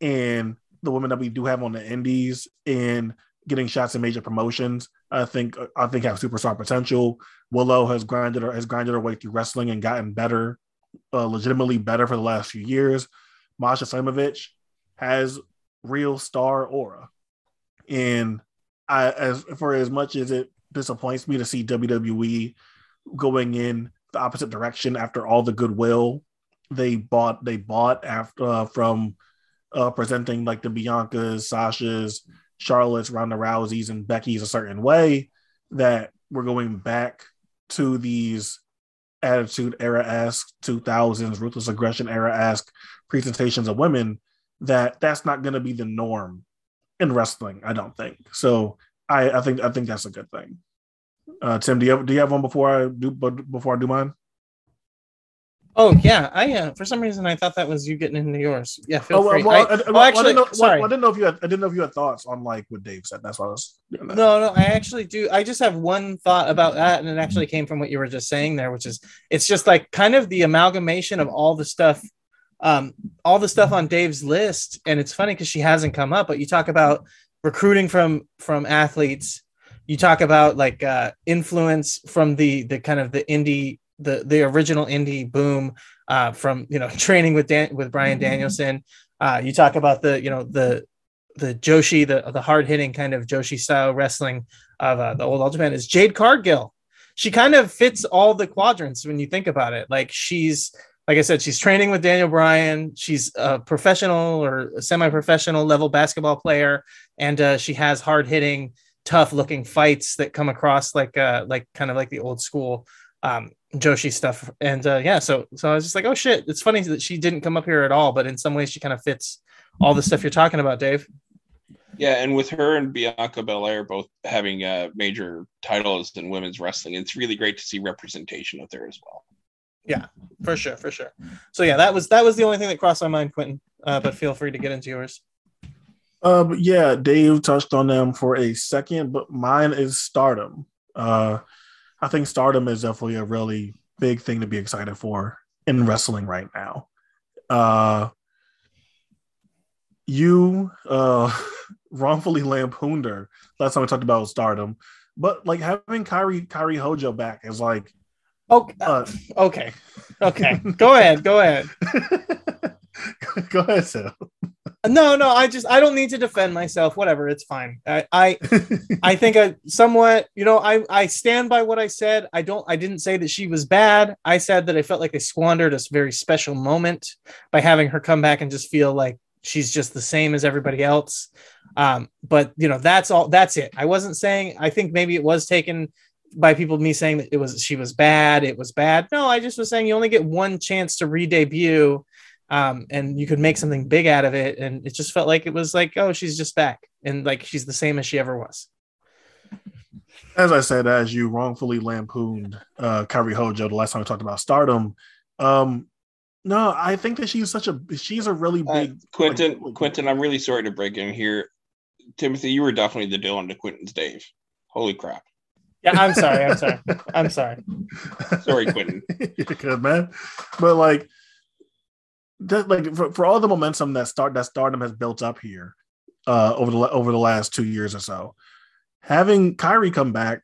And the women that we do have on the indies and getting shots in major promotions. I think I think have superstar potential. Willow has grinded her has grinded her way through wrestling and gotten better, uh, legitimately better for the last few years. Masha Slamovich has real star aura, and I as for as much as it disappoints me to see WWE going in the opposite direction after all the goodwill they bought they bought after uh, from uh, presenting like the Biancas, Sasha's, Charlotte's, Ronda Rousey's, and Becky's a certain way that we're going back to these attitude era esque 2000s ruthless aggression era esque presentations of women that that's not going to be the norm in wrestling i don't think. So i i think i think that's a good thing. Uh tim do you have do you have one before i do before i do mine Oh yeah, I uh, for some reason I thought that was you getting into yours. Yeah, feel oh, free. Well, I, I, well, actually, I didn't, know, sorry. Well, I didn't know if you had. I didn't know if you had thoughts on like what Dave said. That's why I was. No, no, I actually do. I just have one thought about that, and it actually came from what you were just saying there, which is it's just like kind of the amalgamation of all the stuff, um, all the stuff on Dave's list, and it's funny because she hasn't come up, but you talk about recruiting from from athletes, you talk about like uh, influence from the the kind of the indie the the original indie boom uh, from you know training with Dan with Bryan Danielson. Uh, you talk about the you know the the Joshi the the hard hitting kind of Joshi style wrestling of uh, the old All Japan is Jade Cargill. She kind of fits all the quadrants when you think about it. Like she's like I said, she's training with Daniel Bryan. She's a professional or semi-professional level basketball player, and uh, she has hard-hitting, tough-looking fights that come across like uh, like kind of like the old school um, Joshi stuff. And uh, yeah, so so I was just like, oh shit, it's funny that she didn't come up here at all, but in some ways she kind of fits all the stuff you're talking about, Dave. Yeah, and with her and Bianca Belair both having uh, major titles in women's wrestling, it's really great to see representation of there as well. Yeah, for sure, for sure. So yeah, that was that was the only thing that crossed my mind, Quentin. Uh, but feel free to get into yours. Uh, yeah, Dave touched on them for a second, but mine is Stardom. Uh, I think Stardom is definitely a really big thing to be excited for in wrestling right now. Uh, you uh, wrongfully lampooned her last time we talked about Stardom, but like having Kairi Kairi Hojo back is like okay, uh, okay, okay. go ahead, go ahead, go ahead, Sam. No, no, I just I don't need to defend myself. Whatever, it's fine. I I, I think I somewhat, you know, I I stand by what I said. I don't I didn't say that she was bad. I said that I felt like I squandered a very special moment by having her come back and just feel like she's just the same as everybody else. Um, but you know, that's all that's it. I wasn't saying I think maybe it was taken by people me saying that it was she was bad, it was bad. No, I just was saying you only get one chance to re-debut um, and you could make something big out of it. And it just felt like it was like, oh, she's just back, and like she's the same as she ever was. As I said, as you wrongfully lampooned uh, Kairi Hojo the last time we talked about Stardom, um, no, I think that she's such a she's a really uh, big. Uh, Quentin, like, Quentin, I'm really sorry to break in here. Timothy, you were definitely the Dylan to Quentin's Dave. Holy crap! Yeah, I'm sorry. I'm sorry. I'm sorry. sorry, Quentin. You're good, man. But like, that, like for, for all the momentum that start that Stardom has built up here uh, over the over the last two years or so, having Kairi come back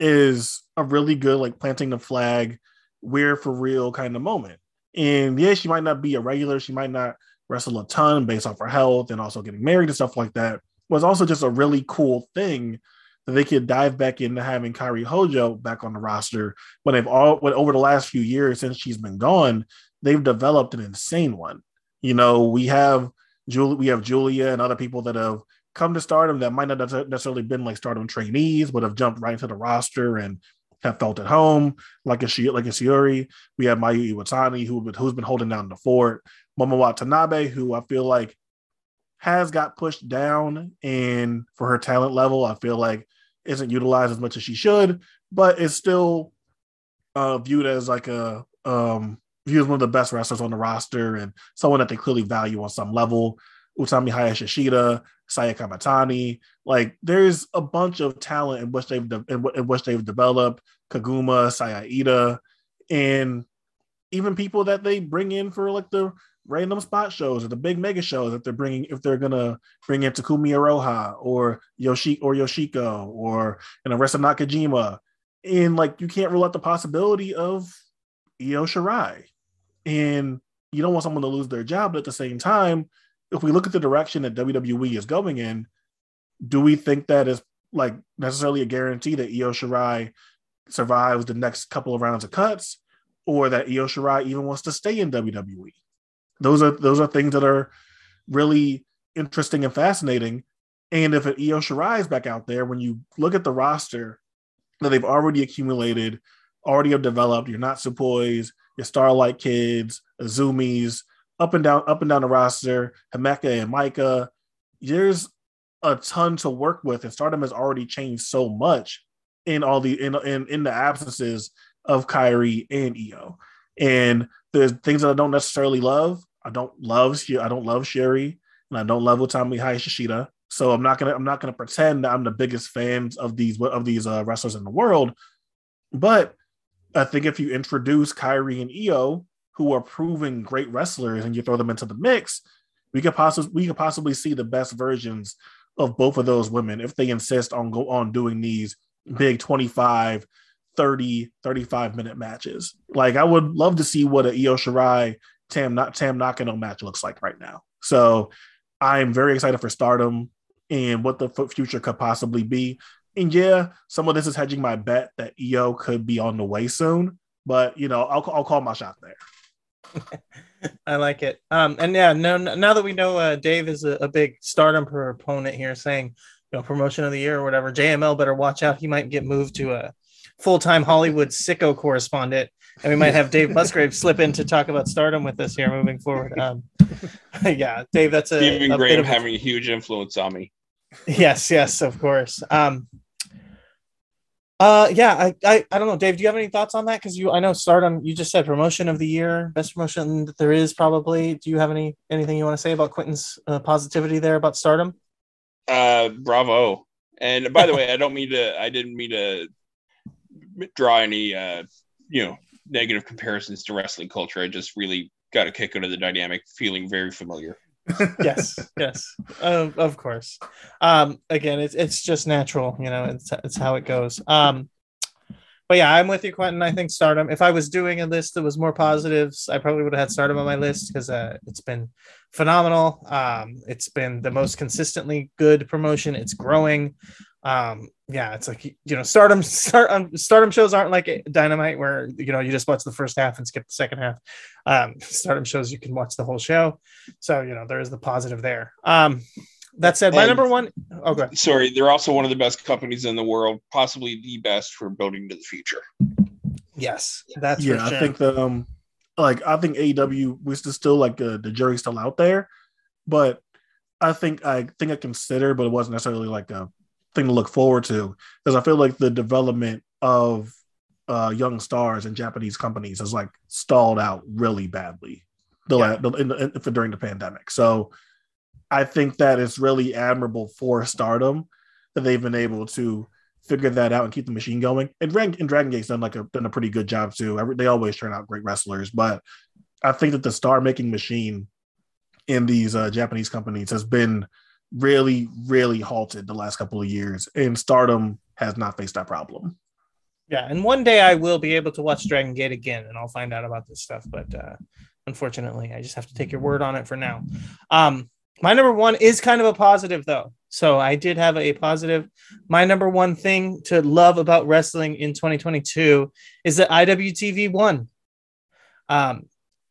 is a really good like planting the flag, we're for real kind of moment. And yeah, she might not be a regular, she might not wrestle a ton based off her health and also getting married and stuff like that. Was also just a really cool thing that they could dive back into having Kairi Hojo back on the roster when they've all when over the last few years since she's been gone, they've developed an insane one. You know, we have Julie, we have Julia and other people that have come to stardom that might not necessarily been like stardom trainees, but have jumped right into the roster and have felt at home, like a she like a Syuri. We have Mayu Iwatani, who who's been holding down the fort. Momo Watanabe, who I feel like has got pushed down, and for her talent level, I feel like isn't utilized as much as she should, but is still uh, viewed as like a um, viewed as one of the best wrestlers on the roster and someone that they clearly value on some level. Utami Hayashishita, Saya Kamatani, like there's a bunch of talent in which they've de- in, which they've developed. Kaguma, Saya Iida, and even people that they bring in for like the random spot shows or the big mega shows that they're bringing if they're gonna bring in Takumi Iroha or Yoshi or Yoshiko or you know Nakajima, and like you can't rule out the possibility of Io Shirai and you don't want someone to lose their job. But at the same time, if we look at the direction that WWE is going in, do we think that is like necessarily a guarantee that Io Shirai survives the next couple of rounds of cuts, or that Io Shirai even wants to stay in WWE. Those are those are things that are really interesting and fascinating. And if an Io Shirai is back out there, when you look at the roster that they've already accumulated, already have developed, you're not Natsupois, your Starlight Kids, Azumis, up and down, up and down the roster, Himeka and Maika, there's a ton to work with, and Stardom has already changed so much in all the in in, in the absences of Kairi and Io. And there's things that I don't necessarily love. I don't love I don't love Syuri, and I don't love Utami Hayashishita. So I'm not gonna I'm not gonna pretend that I'm the biggest fans of these of these uh, wrestlers in the world. But I think if you introduce Kairi and Io, who are proven great wrestlers, and you throw them into the mix, we could possibly we could possibly see the best versions of both of those women if they insist on go on doing these big 25 30 35 minute matches. Like i would love to see what a io shirai tam not tam nakano match looks like right now. So i'm very excited for stardom and what the future could possibly be and yeah some of this is hedging my bet that Io could be on the way soon but you know i'll, I'll call my shot there I like it. Um, and yeah, no, now that we know uh, Dave is a, a, big stardom proponent here, saying you know promotion of the year or whatever, JML better watch out. He might get moved to a full time Hollywood sicko correspondent, and we might have Dave Musgrave slip in to talk about stardom with us here moving forward. Um, yeah, Dave, that's a Stephen Graham having a huge influence on me. Yes, yes, of course. Um, uh, yeah, I, I, I don't know, Dave. Do you have any thoughts on that? Because you, I know Stardom. You just said promotion of the year, best promotion that there is, probably. Do you have any anything you want to say about Quentin's uh, positivity there about Stardom? Uh, bravo. And by the way, I don't mean to. I didn't mean to draw any, uh, you know, negative comparisons to wrestling culture. I just really got a kick out of the dynamic, feeling very familiar. Yes, yes, uh, of course. Um, again, it's it's just natural, you know. It's it's how it goes. Um, but yeah, I'm with you, Quentin. I think Stardom. If I was doing a list that was more positives, I probably would have had Stardom on my list because uh, it's been phenomenal. Um, it's been the most consistently good promotion. It's growing um yeah it's like you know stardom start um, stardom shows aren't like dynamite where you know you just watch the first half and skip the second half. Um stardom shows you can watch the whole show. So you know there is the positive there. Um that said my and, number one oh good sorry they're also one of the best companies in the world possibly the best for building to the future. Yes that's yeah sure. i think the um like i think aew was still like uh, the jury's still out there but i think i think i consider but it wasn't necessarily like a thing to look forward to because I feel like the development of uh, young stars and Japanese companies has like stalled out really badly the, yeah. the, in the in, during the pandemic. So I think that it's really admirable for Stardom that they've been able to figure that out and keep the machine going. And, and Dragon Gate's done like a done a pretty good job too. They always turn out great wrestlers, but I think that the star making machine in these uh, Japanese companies has been really, really halted the last couple of years, and Stardom has not faced that problem. Yeah, and one day I will be able to watch Dragon Gate again, and I'll find out about this stuff. But uh, unfortunately, I just have to take your word on it for now. Um, my number one is kind of a positive, though. So I did have a positive. My number one thing to love about wrestling in 2022 is that IWTV won. Um,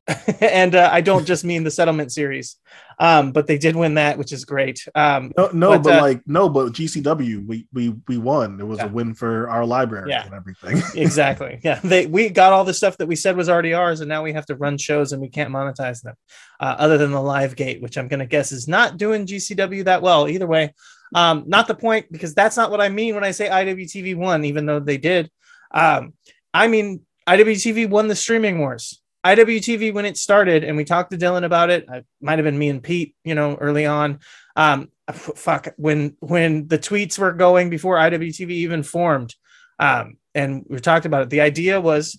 and uh, I don't just mean the settlement series, um, but they did win that, which is great. Um, no, no but, but uh, like no, but GCW, we we we won. It was yeah. a win for our library yeah. and everything. exactly. Yeah, they we got all the stuff that we said was already ours, and now we have to run shows and we can't monetize them, uh, other than the live gate, which I'm going to guess is not doing GCW that well. Either way, um, not the point because that's not what I mean when I say IWTV won, even though they did. Um, I mean IWTV won the streaming wars. IWTV when it started, and we talked to Dylan about it. It might have been me and Pete, you know, early on. Um, fuck when when the tweets were going before IWTV even formed, um, and we talked about it. The idea was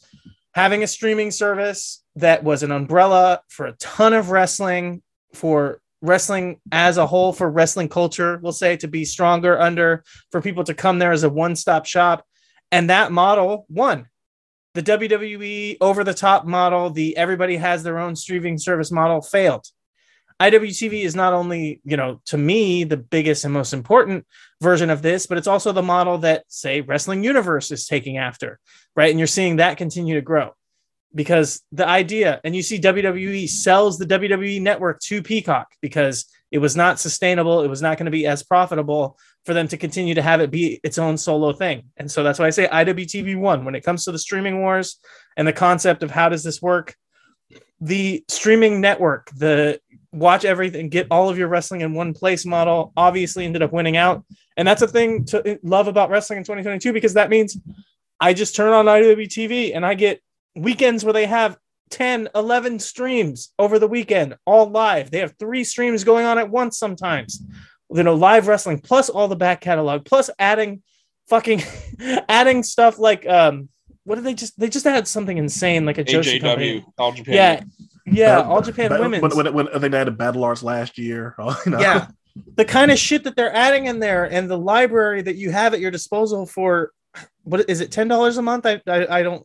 having a streaming service that was an umbrella for a ton of wrestling for wrestling as a whole for wrestling culture we'll say to be stronger under for people to come there as a one-stop shop and that model won the WWE over the top model, the everybody has their own streaming service model failed. IWTV is not only, you know, to me, the biggest and most important version of this, but it's also the model that, say, Wrestling Universe is taking after, right? And you're seeing that continue to grow because the idea, and you see WWE sells the WWE network to Peacock because it was not sustainable. It was not going to be as profitable for them to continue to have it be its own solo thing. And so that's why I say IWTV one when it comes to the streaming wars and the concept of how does this work. The streaming network, the watch everything, get all of your wrestling in one place model, obviously ended up winning out. And that's a thing to love about wrestling in 2022 because that means I just turn on IWTV and I get weekends where they have 10, 11 streams over the weekend, all live. They have three streams going on at once sometimes. You know, live wrestling plus all the back catalog, plus adding fucking adding stuff like um what did they just they just added something insane like a Joshi AJW, company. All Japan. Yeah. Yeah, all Japan but- women's. When, when, when I think they had a Battle Arts last year. you know? yeah the kind of shit that they're adding in there and the library that you have at your disposal for what is it ten dollars a month I, I i don't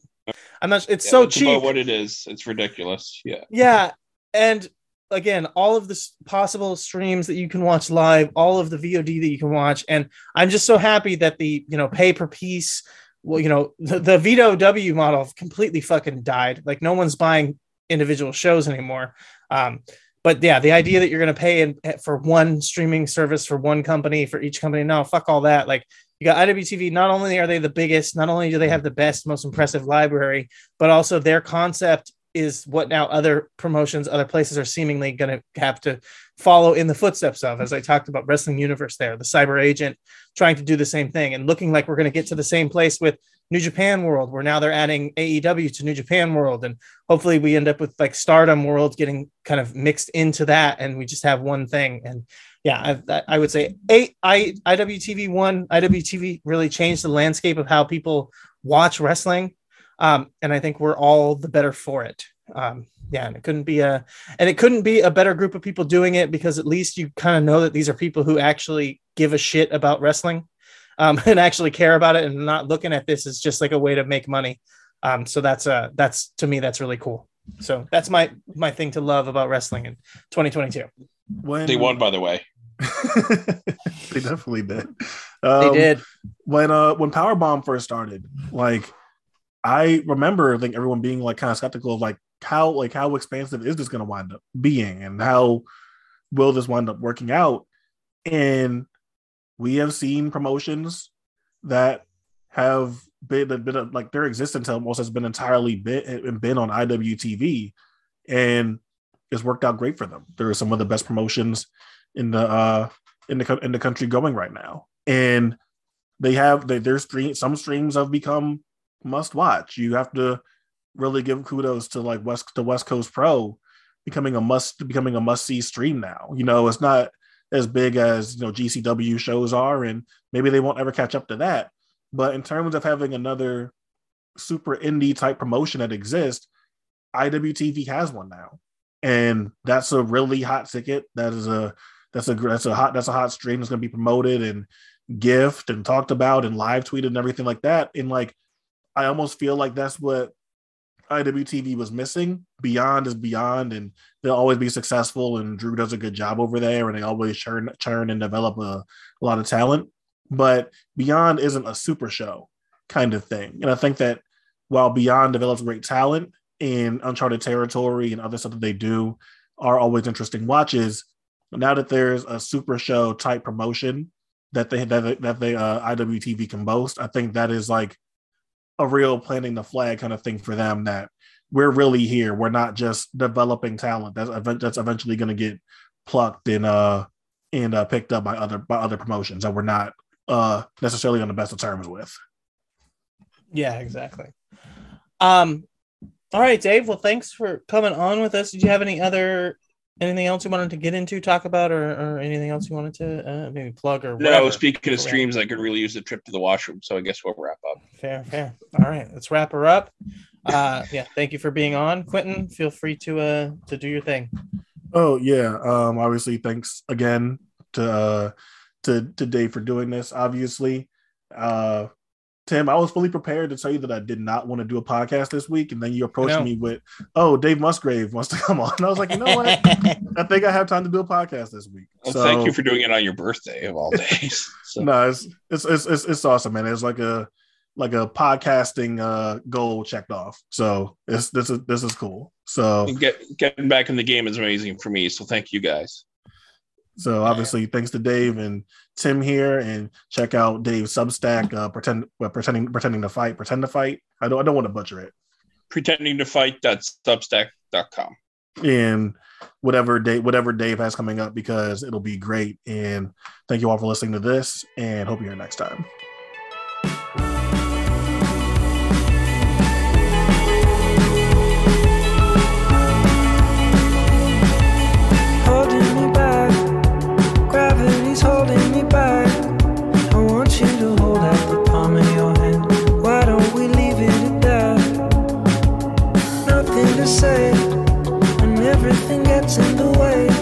i'm not it's Yeah, so that's about cheap what it is. It's ridiculous. Yeah. yeah and again all of the possible streams that you can watch live all of the vod that you can watch and i'm just so happy that the you know pay per piece well you know the, the model completely fucking died like no one's buying individual shows anymore um but yeah the idea that you're going to pay in, for one streaming service for one company for each company no fuck all that like you got IWTV. Not only are they the biggest, not only do they have the best, most impressive library, but also their concept is what now other promotions, other places are seemingly going to have to follow in the footsteps of. As I talked about Wrestling Universe, there, the Cyber Agent trying to do the same thing and looking like we're going to get to the same place with New Japan World, where now they're adding AEW to New Japan World, and hopefully we end up with like Stardom World getting kind of mixed into that, and we just have one thing. And yeah, I, I would say eight I IWTV one IWTV really changed the landscape of how people watch wrestling, um, and I think we're all the better for it. Um, yeah, and it couldn't be a and it couldn't be a better group of people doing it because at least you kind of know that these are people who actually give a shit about wrestling um, and actually care about it and not looking at this as just like a way to make money. Um, so that's uh that's to me that's really cool. So that's my my thing to love about wrestling in 2022. When They won, by the way. they definitely did. They Um, did. when uh when Powerbomb first started, like I remember think everyone being like kind of skeptical of like how like how expansive is this going to wind up being and how will this wind up working out and we have seen promotions that have been, been like their existence almost has been entirely been, been on IWTV and it's worked out great for them. There are some of the best promotions in the uh in the in the country going right now. And they have they, their stream some streams have become must watch. You have to really give kudos to like West the West Coast Pro becoming a must becoming a must see stream now. You know, it's not as big as you know GCW shows are, and maybe they won't ever catch up to that. But in terms of having another super indie type promotion that exists, IWTV has one now, and that's a really hot ticket. That is a that's a that's a hot that's a hot stream that's going to be promoted and gift and talked about and live tweeted and everything like that. And like, I almost feel like that's what IWTV was missing. Beyond is beyond, and they'll always be successful. And Drew does a good job over there, and they always churn, churn and develop a, a lot of talent. But Beyond isn't a super show kind of thing. And I think that while Beyond develops great talent in Uncharted Territory and other stuff that they do are always interesting watches, now that there's a super show type promotion that they that they, that they uh, IWTV can boast, I think that is like a real planting the flag kind of thing for them that we're really here. We're not just developing talent that's event that's eventually going to get plucked and uh and uh, picked up by other by other promotions that we're not uh necessarily on the best of terms with. Yeah, exactly. Um, all right, Dave. Well, thanks for coming on with us. Did you have any other anything else you wanted to get into, talk about, or, or anything else you wanted to uh, maybe plug or No, speaking of streams, I could really use a trip to the washroom. So I guess we'll wrap up. Fair, fair. All right, let's wrap her up. Uh, yeah, thank you for being on, Quentin. Feel free to uh to do your thing. Oh yeah. Um obviously thanks again to uh to to Dave for doing this. Obviously. Uh Tim, I was fully prepared to tell you that I did not want to do a podcast this week, and then you approached No. me with, "Oh, Dave Musgrave wants to come on." And I was like, "You know what? I think I have time to do a podcast this week." Well, so, thank you for doing it on your birthday of all days. So, no, it's, it's it's it's it's awesome, man. It's like a like a podcasting uh goal checked off. So it's this is this is cool. So get, getting back in the game is amazing for me. So thank you guys. so obviously thanks to Dave and Tim here, and check out Dave's Substack, uh, pretend well, pretending pretending to fight, pretend to fight. I don't I don't want to butcher it. Pretending to fight. Substack.com. and whatever Dave whatever Dave has coming up because it'll be great. And thank you all for listening to this, and hope you're here next time. away.